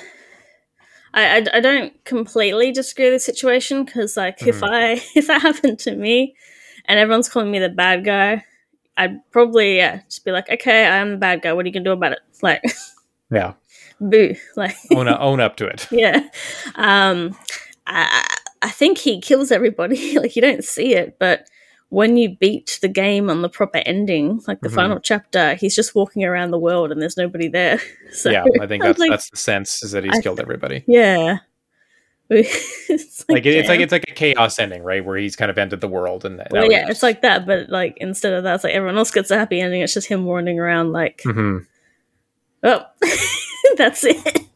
I, I I don't completely disagree with the situation because like if Mhm. I if that happened to me and everyone's calling me the bad guy, I'd probably yeah just be like, okay, I am the bad guy. What are you gonna do about it? Like, Yeah, boo. Like, own up, own up to it. yeah. Um, I I think he kills everybody. like you don't see it, but when you beat the game on the proper ending, like the Mhm. final chapter, he's just walking around the world and there's nobody there. So yeah, I think that's like, that's the sense is that he's I- killed everybody. Yeah. it's Like it, it's like it's like a chaos ending, right? Where he's kind of ended the world and well, yeah, it's like that, but like instead of that, it's like everyone else gets a happy ending. It's just him wandering around, like, mm-hmm. oh, that's it.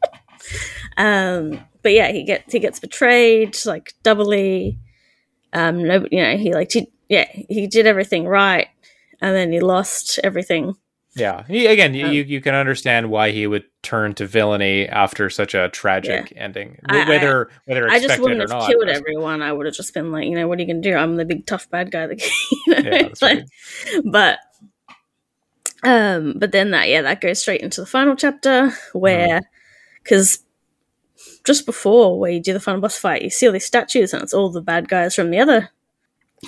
um, but yeah, he gets he gets betrayed, like doubly. Um, no, you know, he like he, yeah, he did everything right, and then he lost everything. Yeah. He, again, you Um, you you can understand why he would turn to villainy after such a tragic ending, I- I- whether whether I just wouldn't have not. killed everyone. I would have just been like, you know, what are you gonna do? I'm the big tough bad guy. That you know, Yeah, like, right. but um but then that yeah that goes straight into the final chapter where because just before where you do the final boss fight you see all these statues and it's all the bad guys from the other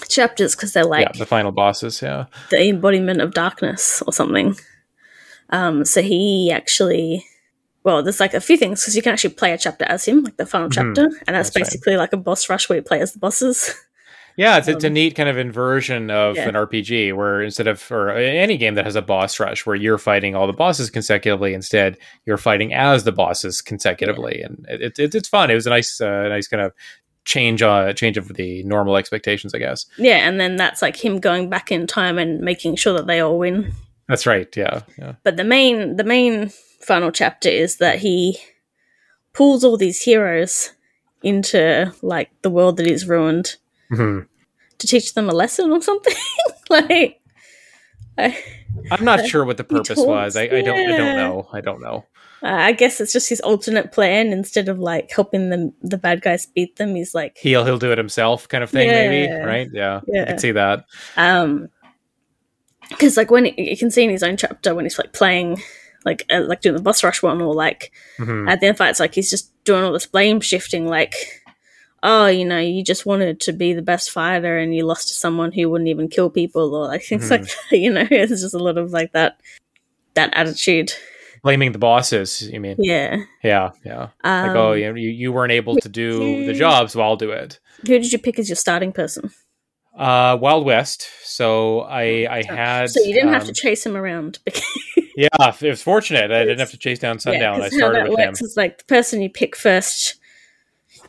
chapters because they're like yeah, the final bosses. Yeah. the embodiment of darkness or something um so he actually well there's like a few things because you can actually play a chapter as him like the final Mhm. chapter and that's, That's right. basically like a boss rush where you play as the bosses Yeah, it's, it's a Um, neat kind of inversion of yeah. an RPG where instead of or any game that has a boss rush where you're fighting all the bosses consecutively, instead you're fighting as the bosses consecutively, and it, it, it's fun. It was a nice uh, nice kind of change uh change of the normal expectations, I guess. yeah and then that's like him going back in time and making sure that they all win That's right. Yeah, yeah. but the main the main final chapter is that he pulls all these heroes into like the world that is ruined Mhm. to teach them a lesson or something like I, I'm not sure what the purpose was. I, I don't. I don't know. I don't know. I guess it's just his alternate plan instead of like helping them the bad guys beat them he's like He'll he'll do it himself, kind of thing. Maybe right? Yeah, I can see that. um because like when you can see in his own chapter when he's like playing like uh, like doing the boss rush one or like Mhm. at the end it's like he's just doing all this blame shifting, like, oh, you know, you just wanted to be the best fighter and you lost to someone who wouldn't even kill people, or like things like Mm-hmm. that. You know, it's just a lot of like that that attitude. Blaming the bosses. You mean? Yeah. Yeah, yeah. Um, Like, oh, you, you you weren't able to do the job, so I'll do it. Who did you pick as your starting person? Uh, Wild West. So I I had. So you didn't have um, to chase him around. Because, Yeah, it was fortunate. I didn't have to chase down Sundown. I 'cause how started that with him. works is like the person you pick first,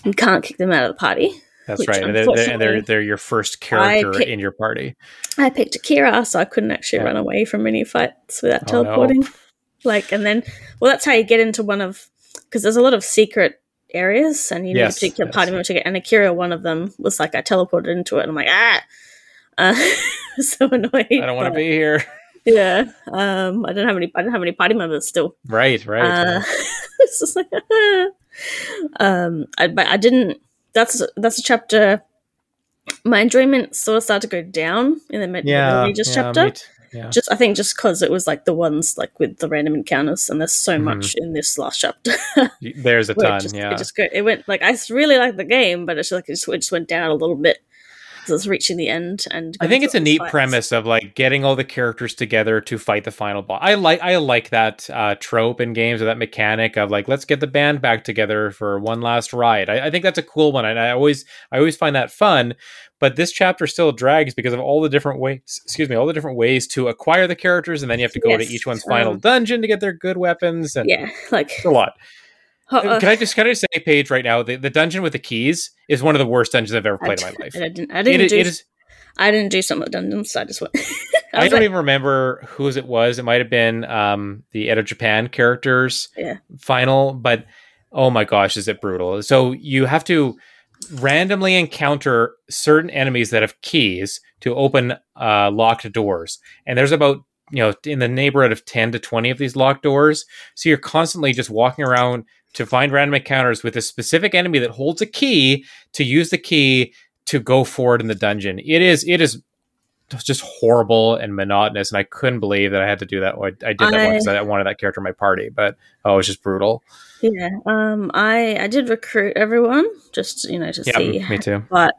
you can't kick them out of the party. That's right. And they're, they're, and they're they're your first character in your party. I picked Akira, so I couldn't actually Yeah. run away from any fights without Oh, no. Like, and then, well, that's how you get into one of because there's a lot of secret areas, and you need a Yes, particular yes. party member to get. And Akira, one of them, was like I teleported into it, and I'm like, ah, uh, so annoyed. I don't want to be here. Yeah, um, I don't have any. I don't have any party members still. Right, right. Uh, it's just like, um, I, but I didn't that's that's a chapter. My enjoyment sort of started to go down in the mid Yeah, Regis yeah, chapter. me t- yeah. Just I think just because it was like the ones like with the random encounters, and there's so Mhm. much in this last chapter. There's a ton. just, yeah. it just go, it went like I really like the game, but it's just, like it just, it just went down a little bit because it's reaching the end. And I think it's a neat fights. premise of like getting all the characters together to fight the final boss. I like I like that uh, trope in games or that mechanic of like let's get the band back together for one last ride. I, I think that's a cool one, and I always I always find that fun. But this chapter still drags because of all the different ways. Excuse me, all the different ways to acquire the characters, and then you have to go to each one's final um, dungeon to get their good weapons. And Yeah, like a lot. Uh, can I just can I just say, Paige, right now, the, the dungeon with the keys is one of the worst dungeons I've ever played in my life. I didn't. I didn't is- do. it is I didn't do some of the dungeons. So I just went. I, was don't like, even remember whose it was. It might have been um, the Edo Japan characters Yeah. final, but oh my gosh, is it brutal? So you have to randomly encounter certain enemies that have keys to open uh, locked doors, and there's about you know in the neighborhood of ten to twenty of these locked doors. So you're constantly just walking around to find random encounters with a specific enemy that holds a key to use the key to go forward in the dungeon. It is it is just horrible and monotonous, and I couldn't believe that I had to do that. I, I did that I- one because I wanted that character in my party, but oh, it was just brutal. Yeah. Um. I I did recruit everyone just you know to Yeah, see, me too. but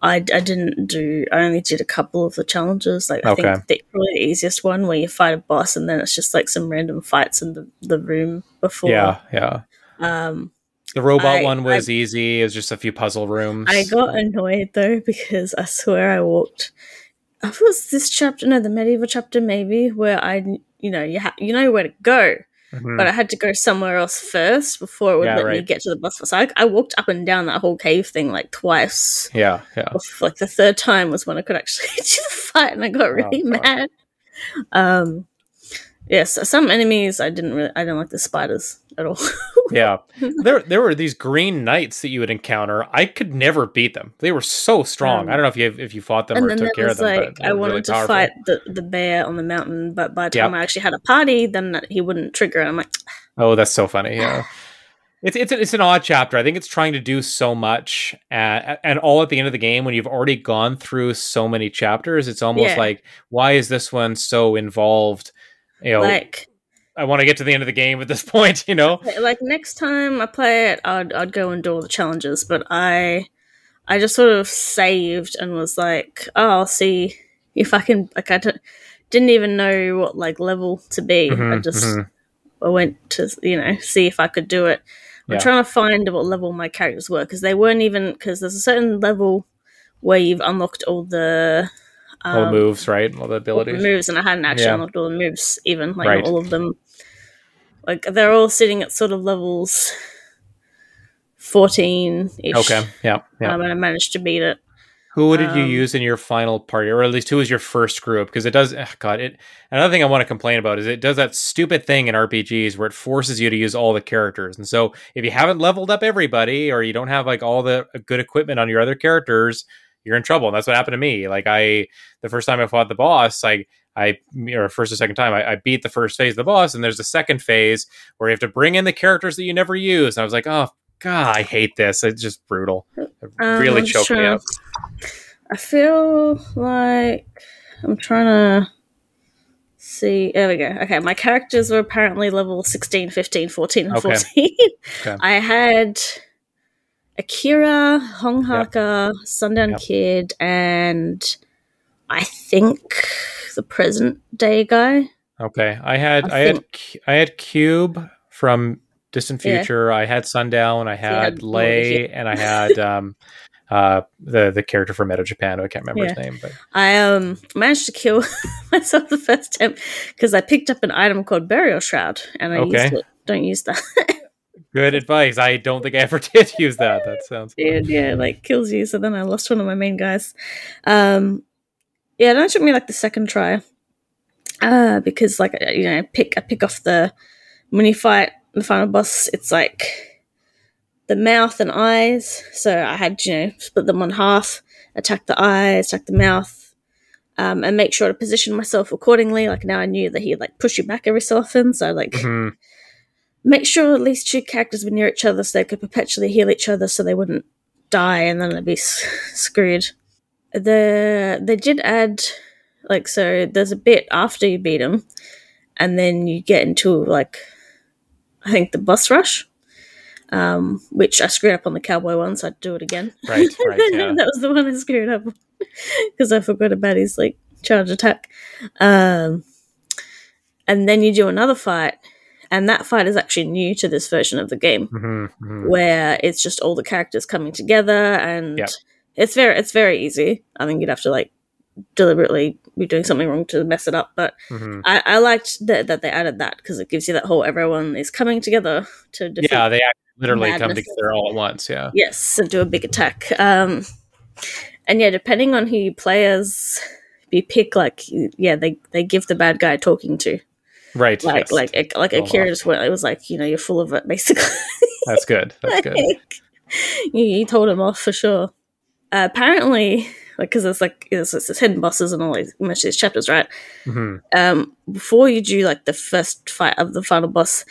I, I didn't do. I only did a couple of the challenges. Like I Okay. think the, probably the easiest one where you fight a boss and then it's just like some random fights in the the room before. Yeah, yeah. Um. The robot I- one was easy. It was just a few puzzle rooms. I got annoyed though because I swear I walked. I thought it was this chapter, no, the medieval chapter maybe, where I, you know, you ha- you know where to go, Mhm. but I had to go somewhere else first before it would Yeah, let me get to the boss. So I, I walked up and down that whole cave thing like twice. yeah, yeah. Like the third time was when I could actually do the fight, and I got really God. mad. Um, yes, some enemies I didn't really, I don't like the spiders at all. yeah. There there were these green knights that you would encounter. I could never beat them. They were so strong. Um, I don't know if you if you fought them or took care of them. like but I wanted really to powerful. fight the, the bear on the mountain, but by the time Yep. I actually had a party, then he wouldn't trigger. And I'm like, Oh, that's so funny. Yeah. It's, it's it's an odd chapter. I think it's trying to do so much, and, and all at the end of the game when you've already gone through so many chapters. It's almost Yeah. like, why is this one so involved? You know, like, I want to get to the end of the game at this point. You know, like next time I play it, I'd I'd go and do all the challenges. But I, I just sort of saved and was like, oh, I'll see if I can. Like, I don't, didn't even know what like level to be. I Mhm, just mhm. I went to you know see if I could do it. I'm Yeah. trying to find what level my characters were because they weren't even because there's a certain level where you've unlocked all the all the um, moves, right? All the all the abilities. moves, and I hadn't actually Yeah. unlocked all the moves even like Right. all of them. Like they're all sitting at sort of levels fourteen ish. Okay. Yeah. Yeah. um, and I managed to beat it. Who did you Um, use in your final party, or at least who was your first group? Because it does. ugh, God, it. Another thing I want to complain about is it does that stupid thing in RPGs where it forces you to use all the characters, and so if you haven't leveled up everybody, or you don't have like all the good equipment on your other characters, you're in trouble. And that's what happened to me. Like I, the first time I fought the boss, like I, or first or second time, I, I beat the first phase of the boss, and there's a second phase where you have to bring in the characters that you never use. And I was like, oh god, I hate this. It's just brutal. It Um, really just choked me up. I feel like I'm trying to see. There we go. Okay, my characters were apparently level 16, 15, 14, and Okay. 14. Okay. I had Akira, Hong Hakka, Sundown Yep. Kid, and I think the present day guy. Okay, I had I I, had I had Cube from Distant Yeah. Future. I had Sundown. I had had Lei, and I had um, uh, the the character from Edo Japan. I can't remember his name, but I um managed to kill myself the first time because I picked up an item called Burial Shroud and I Okay. used it. Don't use that. good advice. I don't think I ever did use that. That sounds Dude, yeah, like kills you. So then I lost one of my main guys. Um, yeah, only took me like the second try. Uh, because like you know, I pick I pick off the when you fight the final boss, it's like the mouth and eyes. So I had you know split them on half, attack the eyes, attack the mouth, um, and make sure to position myself accordingly. Like now I knew that he'd like push you back every so often, so like Mhm. make sure at least two characters were near each other so they could perpetually heal each other so they wouldn't die and then I'd be s- screwed. The they did add like so. There's a bit after you beat him, and then you get into like I think the boss rush, um, which I screwed up on the cowboy one, so I'd do it again. Right, right, yeah. that was the one I screwed up because I forgot about his like charge attack. Um, and then you do another fight, and that fight is actually new to this version of the game, Mhm, mhm. where it's just all the characters coming together, and Yep. It's very it's very easy. I mean, you'd have to like deliberately be doing something wrong to mess it up, but Mhm. I, I liked that that they added that because it gives you that whole everyone is coming together to Yeah, they act- literally come together all at once. Yeah. Yes, and do a big attack. Um, and yeah, depending on who you play as, you pick like yeah, they they give the bad guy talking to Right. like yes. like like Akira off. just went. It was like you know you're full of it basically. That's good. That's good. You, you told him off for sure. Uh, apparently, like because it's like it's, it's hidden bosses and all these much of these chapters, right? hmm um, before you do like the first fight of the final boss,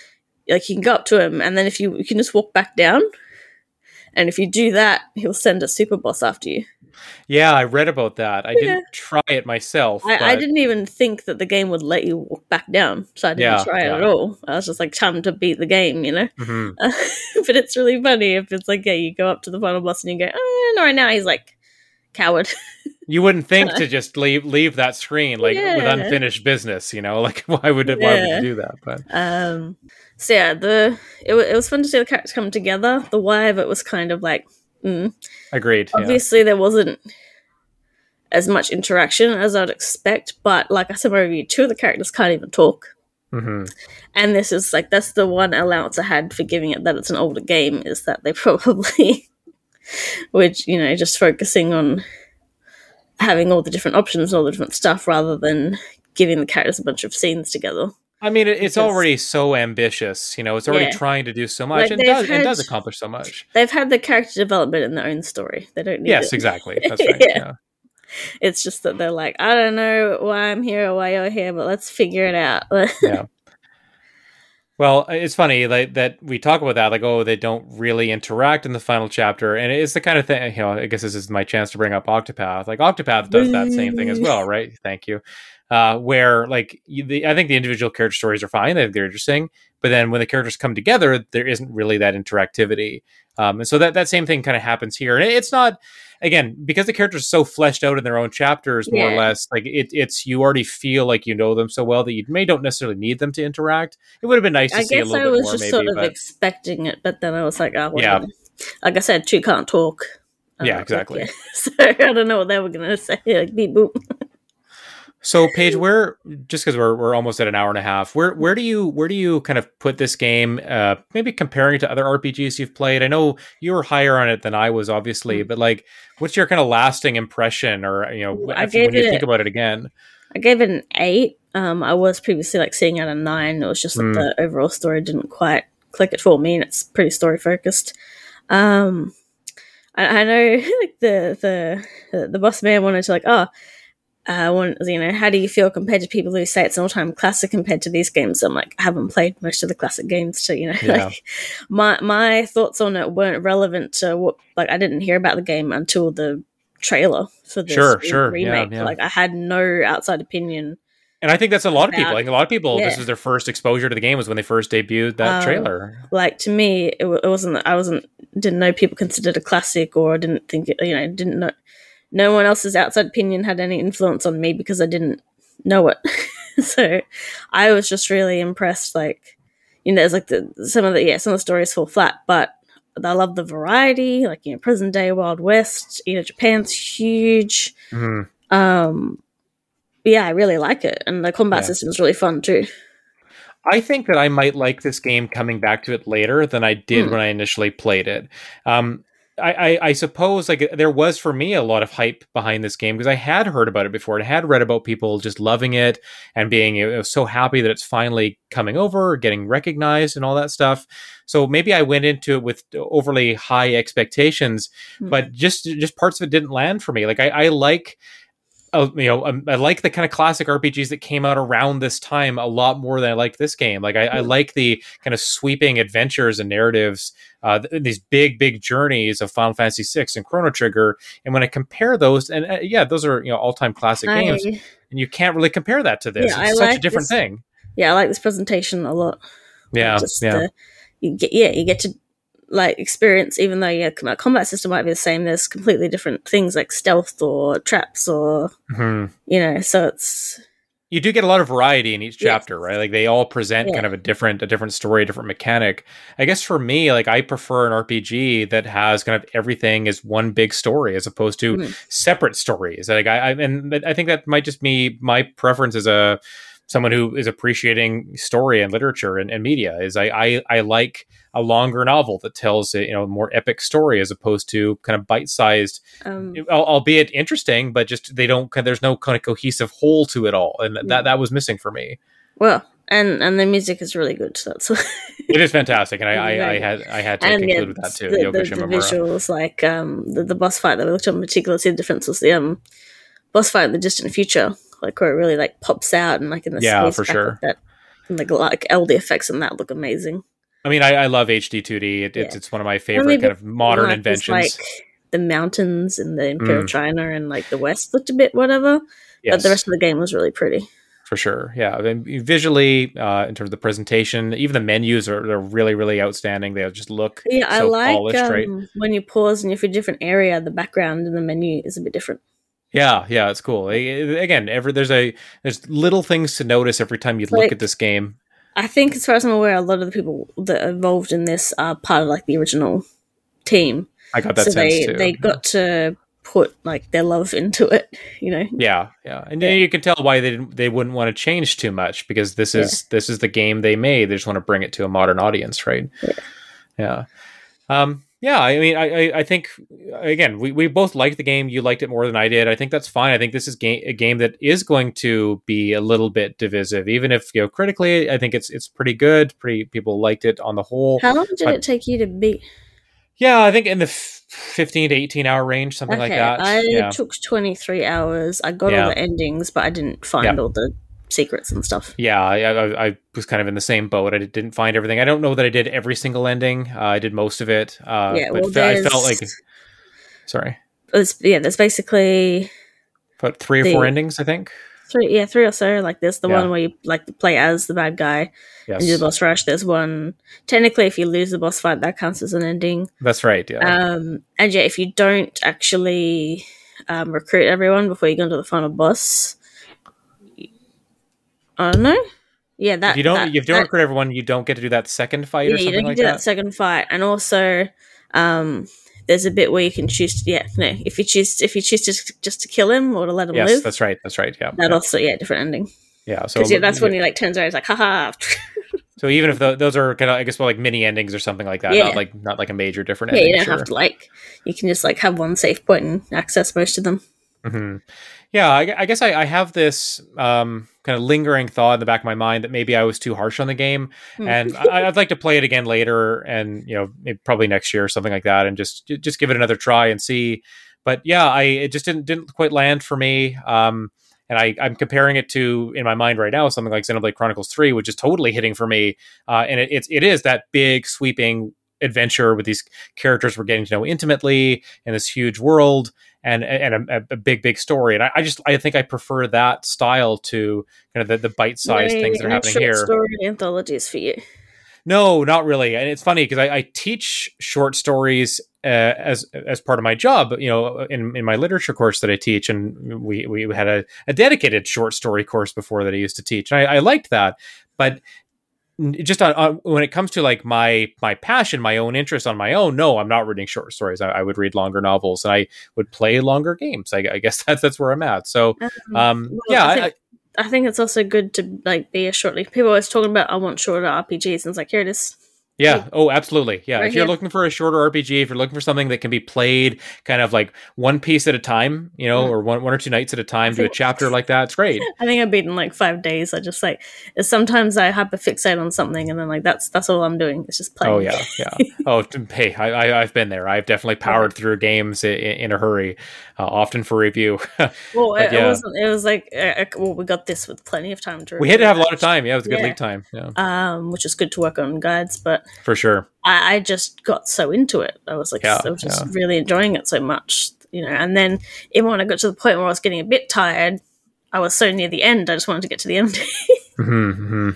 like you can go up to him, and then if you you can just walk back down, and if you do that, he'll send a super boss after you. Yeah, I read about that. I Yeah. didn't try it myself. I, I didn't even think that the game would let you walk back down, so I didn't Yeah, try it yeah. at all. I was just like time to beat the game, you know. Mhm. but it's really funny if it's like yeah, you go up to the final boss and you go, oh, no, right now he's like coward. You wouldn't think to just leave leave that screen like with unfinished business, you know? Like why would it, why would you do that? But Um, so yeah, the it, it was fun to see the characters come together. The why of it was kind of like. Mm. agreed. Yeah. Obviously, there wasn't as much interaction as I'd expect, but like I said, my review, two of the characters can't even talk. hmm And this is like that's the one allowance I had for giving it that it's an older game is that they probably, which you know, just focusing on having all the different options and all the different stuff rather than giving the characters a bunch of scenes together. I mean, it's Because- already so ambitious. You know, it's already Yeah. trying to do so much, Like, and does and does accomplish so much. They've had the character development in their own story. They don't need Yes, it. exactly. That's right. Yeah. yeah. It's just that they're like, I don't know why I'm here or why you're here, but let's figure it out. yeah. Well, it's funny like that we talk about that, like oh, they don't really interact in the final chapter, and it's the kind of thing. You know, I guess this is my chance to bring up Octopath. Like Octopath does that same thing as well, right? Thank you. Uh, where like you, the, I think the individual character stories are fine; they're, they're interesting, but then when the characters come together, there isn't really that interactivity. Um, and so that that same thing kind of happens here, and it's not again because the characters are so fleshed out in their own chapters, more or less. Like it, it's you already feel like you know them so well that you may don't necessarily need them to interact. It would have been nice to I see a little I bit was just maybe. sort of but expecting it, but then I was like, oh, Yeah. Like I said, two can't talk. And Yeah, I was like, exactly. yeah. So I don't know what they were gonna say. Like beep boop. So, Paige, where just because we're we're almost at an hour and a half, where where do you where do you kind of put this game? Uh, maybe comparing it to other RPGs you've played. I know you were higher on it than I was, obviously, Mm. but like, what's your kind of lasting impression, or you know, when you it- think about it again? I gave it an eight. Um, I was previously like seeing out a nine. It was just that Mm. the overall story didn't quite click it for me, and it's pretty story focused. Um, I, I know like the the the boss man wanted to like oh. Uh, you know, how do you feel compared to people who say it's an all-time classic compared to these games? I'm like, I haven't played most of the classic games, so you know, Yeah. like my my thoughts on it weren't relevant to what. Like, I didn't hear about the game until the trailer for the Sure, re- sure, remake. yeah. Like, I had no outside opinion. And I think that's a lot of people. About- Like a lot of people, this yeah. was their first exposure to the game was when they first debuted that Um, trailer. like to me it, it wasn't i wasn't didn't know people considered a classic or I didn't think it, you know didn't know no one else's outside opinion had any influence on me because i didn't know it so i was just really impressed like you know there's like the some of the yeah some of the stories fall flat but i love the variety like you know present day wild west you know japan's huge Mhm. um yeah i really like it and the combat Yeah. system is really fun too I think that I might like this game coming back to it later than I did Hmm. when I initially played it. Um, I, I, I suppose like there was for me a lot of hype behind this game because I had heard about it before. I had read about people just loving it and being you know, so happy that it's finally coming over, getting recognized, and all that stuff. So maybe I went into it with overly high expectations, Hmm. but just just parts of it didn't land for me. Like I, I like uh, you know, um, I like the kind of classic RPGs that came out around this time a lot more than I like this game. Like, I, I like the kind of sweeping adventures and narratives, uh, th- these big, big journeys of Final Fantasy VI and Chrono Trigger. And when I compare those, and uh, yeah, those are you know all time classic I- games, and you can't really compare that to this. Yeah, it's I such a different this- thing. Yeah, I like this presentation a lot. Yeah, just yeah, the, you get yeah you get to like experience even though yeah com- combat system might be the same there's completely different things like stealth or traps or Mhm. you know so it's you do get a lot of variety in each Yes. chapter, right? Like they all present Yeah. kind of a different a different story, a different mechanic. I guess for me, like I prefer an RPG that has kind of everything as one big story as opposed to Mhm. separate stories. Like I, I and I think that might just be my preference as a someone who is appreciating story and literature and, and media is I, I I like a longer novel that tells a you know more epic story as opposed to kind of bite sized um albeit interesting, but just they don't. There's no kind of cohesive whole to it all, and Yeah. that that was missing for me. well and and the music is really good so that's It is fantastic, and I, I, I had I had to and conclude yeah, with that too. the, the, the visuals like um the, the boss fight that we looked at in particular see the difference was the um boss fight in the distant future like where it really like pops out and like in the Yeah, space for sure. that and like like LD effects and that look amazing I mean, I, I love HD 2D. It, it's Yeah. it's one of my favorite kind of modern inventions. Like the mountains in the Imperial Mm. China and like the West looked a bit whatever, but the rest of the game was really pretty. for sure. Yeah, I mean, visually, uh, in terms of the presentation, even the menus are they're really really outstanding. They just look Yeah, I so like polished, um, right? when you pause and if you're for a different area, the background in the menu is a bit different. Yeah, yeah, it's cool. Again, every there's a there's little things to notice every time you look at this game. I think, as far as I'm aware, a lot of the people that are involved in this are part of like the original team, I got that so sense they too. they got to put like their love into it. You know, Yeah, yeah, and then you can tell why they didn't, they wouldn't want to change too much because this is this is the game they made. They just want to bring it to a modern audience, right? Yeah. Yeah, um, yeah. I mean, I, I, I think again, we, we both liked the game. You liked it more than I did. I think that's fine. I think this is game, a game that is going to be a little bit divisive, even if you know critically, I think it's it's pretty good. Pretty people liked it on the whole. how long did it take you to beat? Yeah, I think in the f- fifteen to eighteen hour range, something like that. I yeah. took 23 hours. I got Yeah. all the endings, but I didn't find Yeah. all the secrets and stuff. Yeah, I, I, I was kind of in the same boat. I didn't find everything. I don't know that I did every single ending. Uh, I did most of it. Uh, yeah, but well, I felt like sorry, yeah, there's basically but three or The- four endings. I think. three, yeah, three or so. Like there's the Yeah. one where you like play as the bad guy Yes, and do the boss rush. There's one technically if you lose the boss fight, that counts as an ending. that's right. Yeah, Um, and yeah, if you don't actually um, recruit everyone before you go into the final boss, I don't know. Yeah, that if you don't, that, if you don't recruit everyone, you don't get to do that second fight yeah, or you don't like do that. that second fight, and also um, there's a bit where you can choose. To, yeah, no, if you choose if you choose to just to kill him or to let him yes, live, that's right. That's right. Yeah, that yeah. also yeah different ending. yeah. So yeah, that's when he like turns around, he's like, haha. So even if tho- those are kind of, I guess, well, like mini endings or something like that, Yeah. not like not like a major different yeah, ending. you don't sure. have to like. You can just like have one safe point and access most of them. hmm Yeah, I, I guess I, I have this um, kind of lingering thought in the back of my mind that maybe I was too harsh on the game, Hmm. and I, I'd like to play it again later, and you know, maybe, probably next year or something like that, and just just give it another try and see. But yeah, I it just didn't didn't quite land for me. Um, and I, I'm comparing it to in my mind right now something like Xenoblade Chronicles Three, which is totally hitting for me. Uh, and it, it's it is that big sweeping adventure with these characters we're getting to know intimately in this huge world and and a, a big big story and I, I just I think I prefer that style to kind of the, the bite sized things that are happening short here. Story anthologies for you. No, not really. And it's funny because I, I teach short stories uh, as as part of my job. You know, in, in my literature course that I teach, and we we had a, a dedicated short story course before that I used to teach, and I, I liked that. But just on, on when it comes to like my my passion, my own interest on my own, no, I'm not reading short stories. I, I would read longer novels, and I would play longer games. I, I guess that's that's where I'm at. So, um, well, yeah, I I, think, I think it's also good to like be a short. Like, people always talking about I want shorter RPGs, and it's like here it is. Yeah. Oh, absolutely. Yeah. If you're here. looking for a shorter RPG, if you're looking for something that can be played kind of like one piece at a time, you know, Mm. or one one or two nights at a time, do a chapter like that, it's great. I think I beat in like five days. I just like sometimes I hyperfixate on something and then like that's that's all I'm doing. It's just playing. Oh yeah, yeah. Oh, hey, I, I, I've been there. I've definitely powered through games in, in a hurry, uh, often for review. Well, it, yeah. it wasn't. It was like uh, well, we got this with plenty of time to. we had to have a lot of time. Yeah, it was a good Yeah. lead time. Yeah, um, which is good to work on guides. But for sure. I, I just got so into it. I was like, Yeah, I was just yeah. really enjoying it so much, you know. And then even when I got to the point where I was getting a bit tired, I was so near the end. I just wanted to get to the end. hmm hmm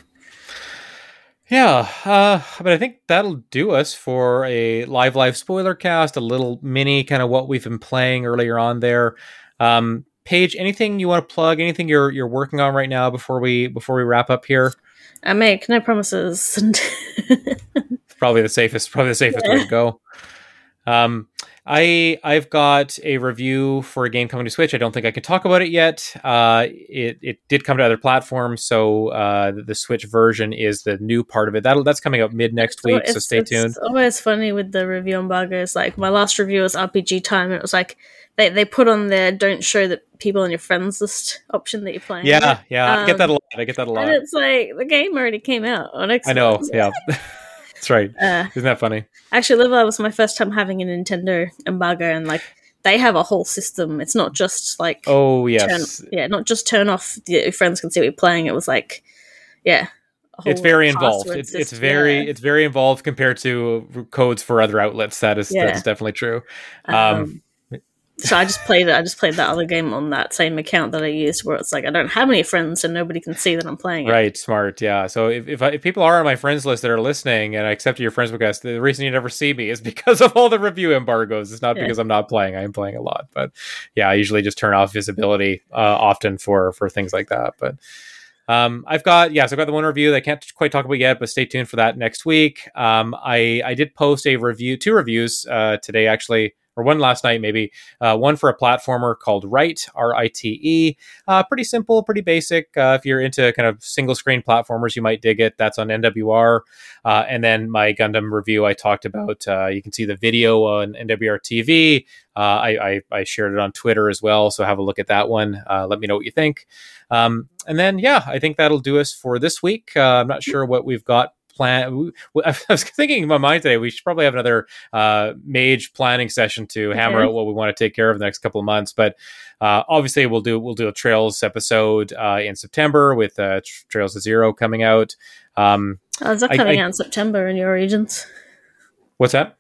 Yeah, uh, but I think that'll do us for a live live spoiler cast, a little mini kind of what we've been playing earlier on there. Um, Paige, anything you want to plug? Anything you're you're working on right now before we before we wrap up here? I make no promises. Probably the safest probably the safest way to go. Um, I I've got a review for a game coming to Switch. I don't think I can talk about it yet. Uh, it it did come to other platforms, so uh, the, Switch version is the new part of it. That'll that's coming up mid next week, so it's- stay tuned. It's always funny with the review embargoes. Like my last review was RPG time, and it was like they, they put on there don't show the people on your friends list option that you're playing. Yeah, yeah, I get that a Um, lot. I get that a lot. And it's like the game already came out on Xbox. I know. Yeah, that's right. Uh, Isn't that funny? actually, Live was my first time having a Nintendo embargo, and like they have a whole system. It's not just like Oh turn, yeah, not just turn off. Your friends can see what you're playing. It was like, yeah, it's very involved. It's it's very it's very involved compared to codes for other outlets. That is Yeah. that's definitely true. Um, Um, so I just played it. I just played that other game on that same account that I used, where it's like I don't have any friends, and nobody can see that I'm playing it. Right, smart, yeah. So if if, I, if people are on my friends list that are listening, and I accepted your friends request, the reason you never see me is because of all the review embargoes. It's not Yeah. because I'm not playing; I am playing a lot. But yeah, I usually just turn off visibility uh, often for for things like that. But um, I've got yeah, so I've got the one review that I can't quite talk about yet, but stay tuned for that next week. Um, I I did post a review, two reviews uh, today actually. Or one last night, maybe. Uh, one for a platformer called Rite, R I T E. Uh, pretty simple, pretty basic. Uh, if you're into kind of single screen platformers, you might dig it. That's on NWR. Uh, and then my Gundam review, I talked about. Uh, you can see the video on NWR TV. Uh, I, I, I shared it on Twitter as well. So have a look at that one. Uh, let me know what you think. Um, and then, yeah, I think that'll do us for this week. Uh, I'm not sure what we've got plan. I was thinking in my mind today, we should probably have another uh, mage planning session to hammer out what we want to take care of the next couple of months. But uh, obviously, we'll do we'll do a Trails episode uh, in September with uh, Trails of Zero coming out. Um, Oh, is that coming I- out in September in your regions? what's that?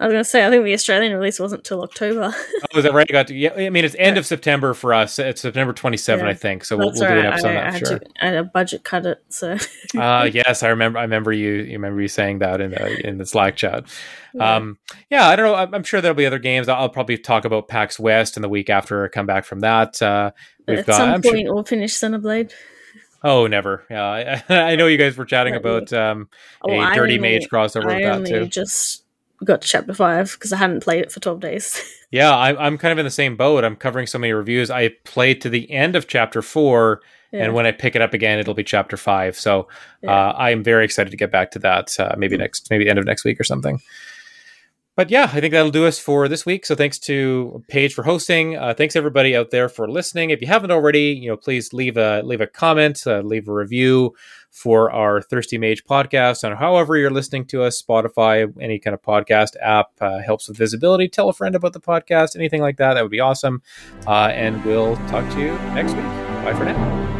I was going to say, I think the Australian release wasn't till October. Oh, is that right? I got to, yeah. I mean, it's end of September for us. It's September 27, Yeah. I think. So we'll, we'll do an episode I, on that for sure. to, I had a budget cut it, so uh yes i remember i remember you you remember you saying that in the in the slack chat Yeah. um yeah i don't know I'm, I'm sure there'll be other games i'll probably talk about pax west and the week after i come back from that uh we've at got some I'm sure- point we'll finish Xenoblade. oh never yeah I, I know you guys were chatting about um Oh, a I dirty only- mage crossover I with that too just got to chapter five because I hadn't played it for twelve days. yeah I, i'm kind of in the same boat. I'm covering so many reviews. I played to the end of chapter four Yeah. and when i pick it up again it'll be chapter five. So Yeah. uh, i'm very excited to get back to that uh, maybe next maybe end of next week or something. But yeah i think that'll do us for this week. So thanks to paige for hosting. Uh, thanks everybody out there for listening. If you haven't already you know please leave a leave a comment uh, leave a review for our thirsty mage podcast. On however you're listening to us spotify any kind of podcast app uh, helps with visibility. Tell a friend about the podcast anything like that. That would be awesome. Uh, and we'll talk to you next week. Bye for now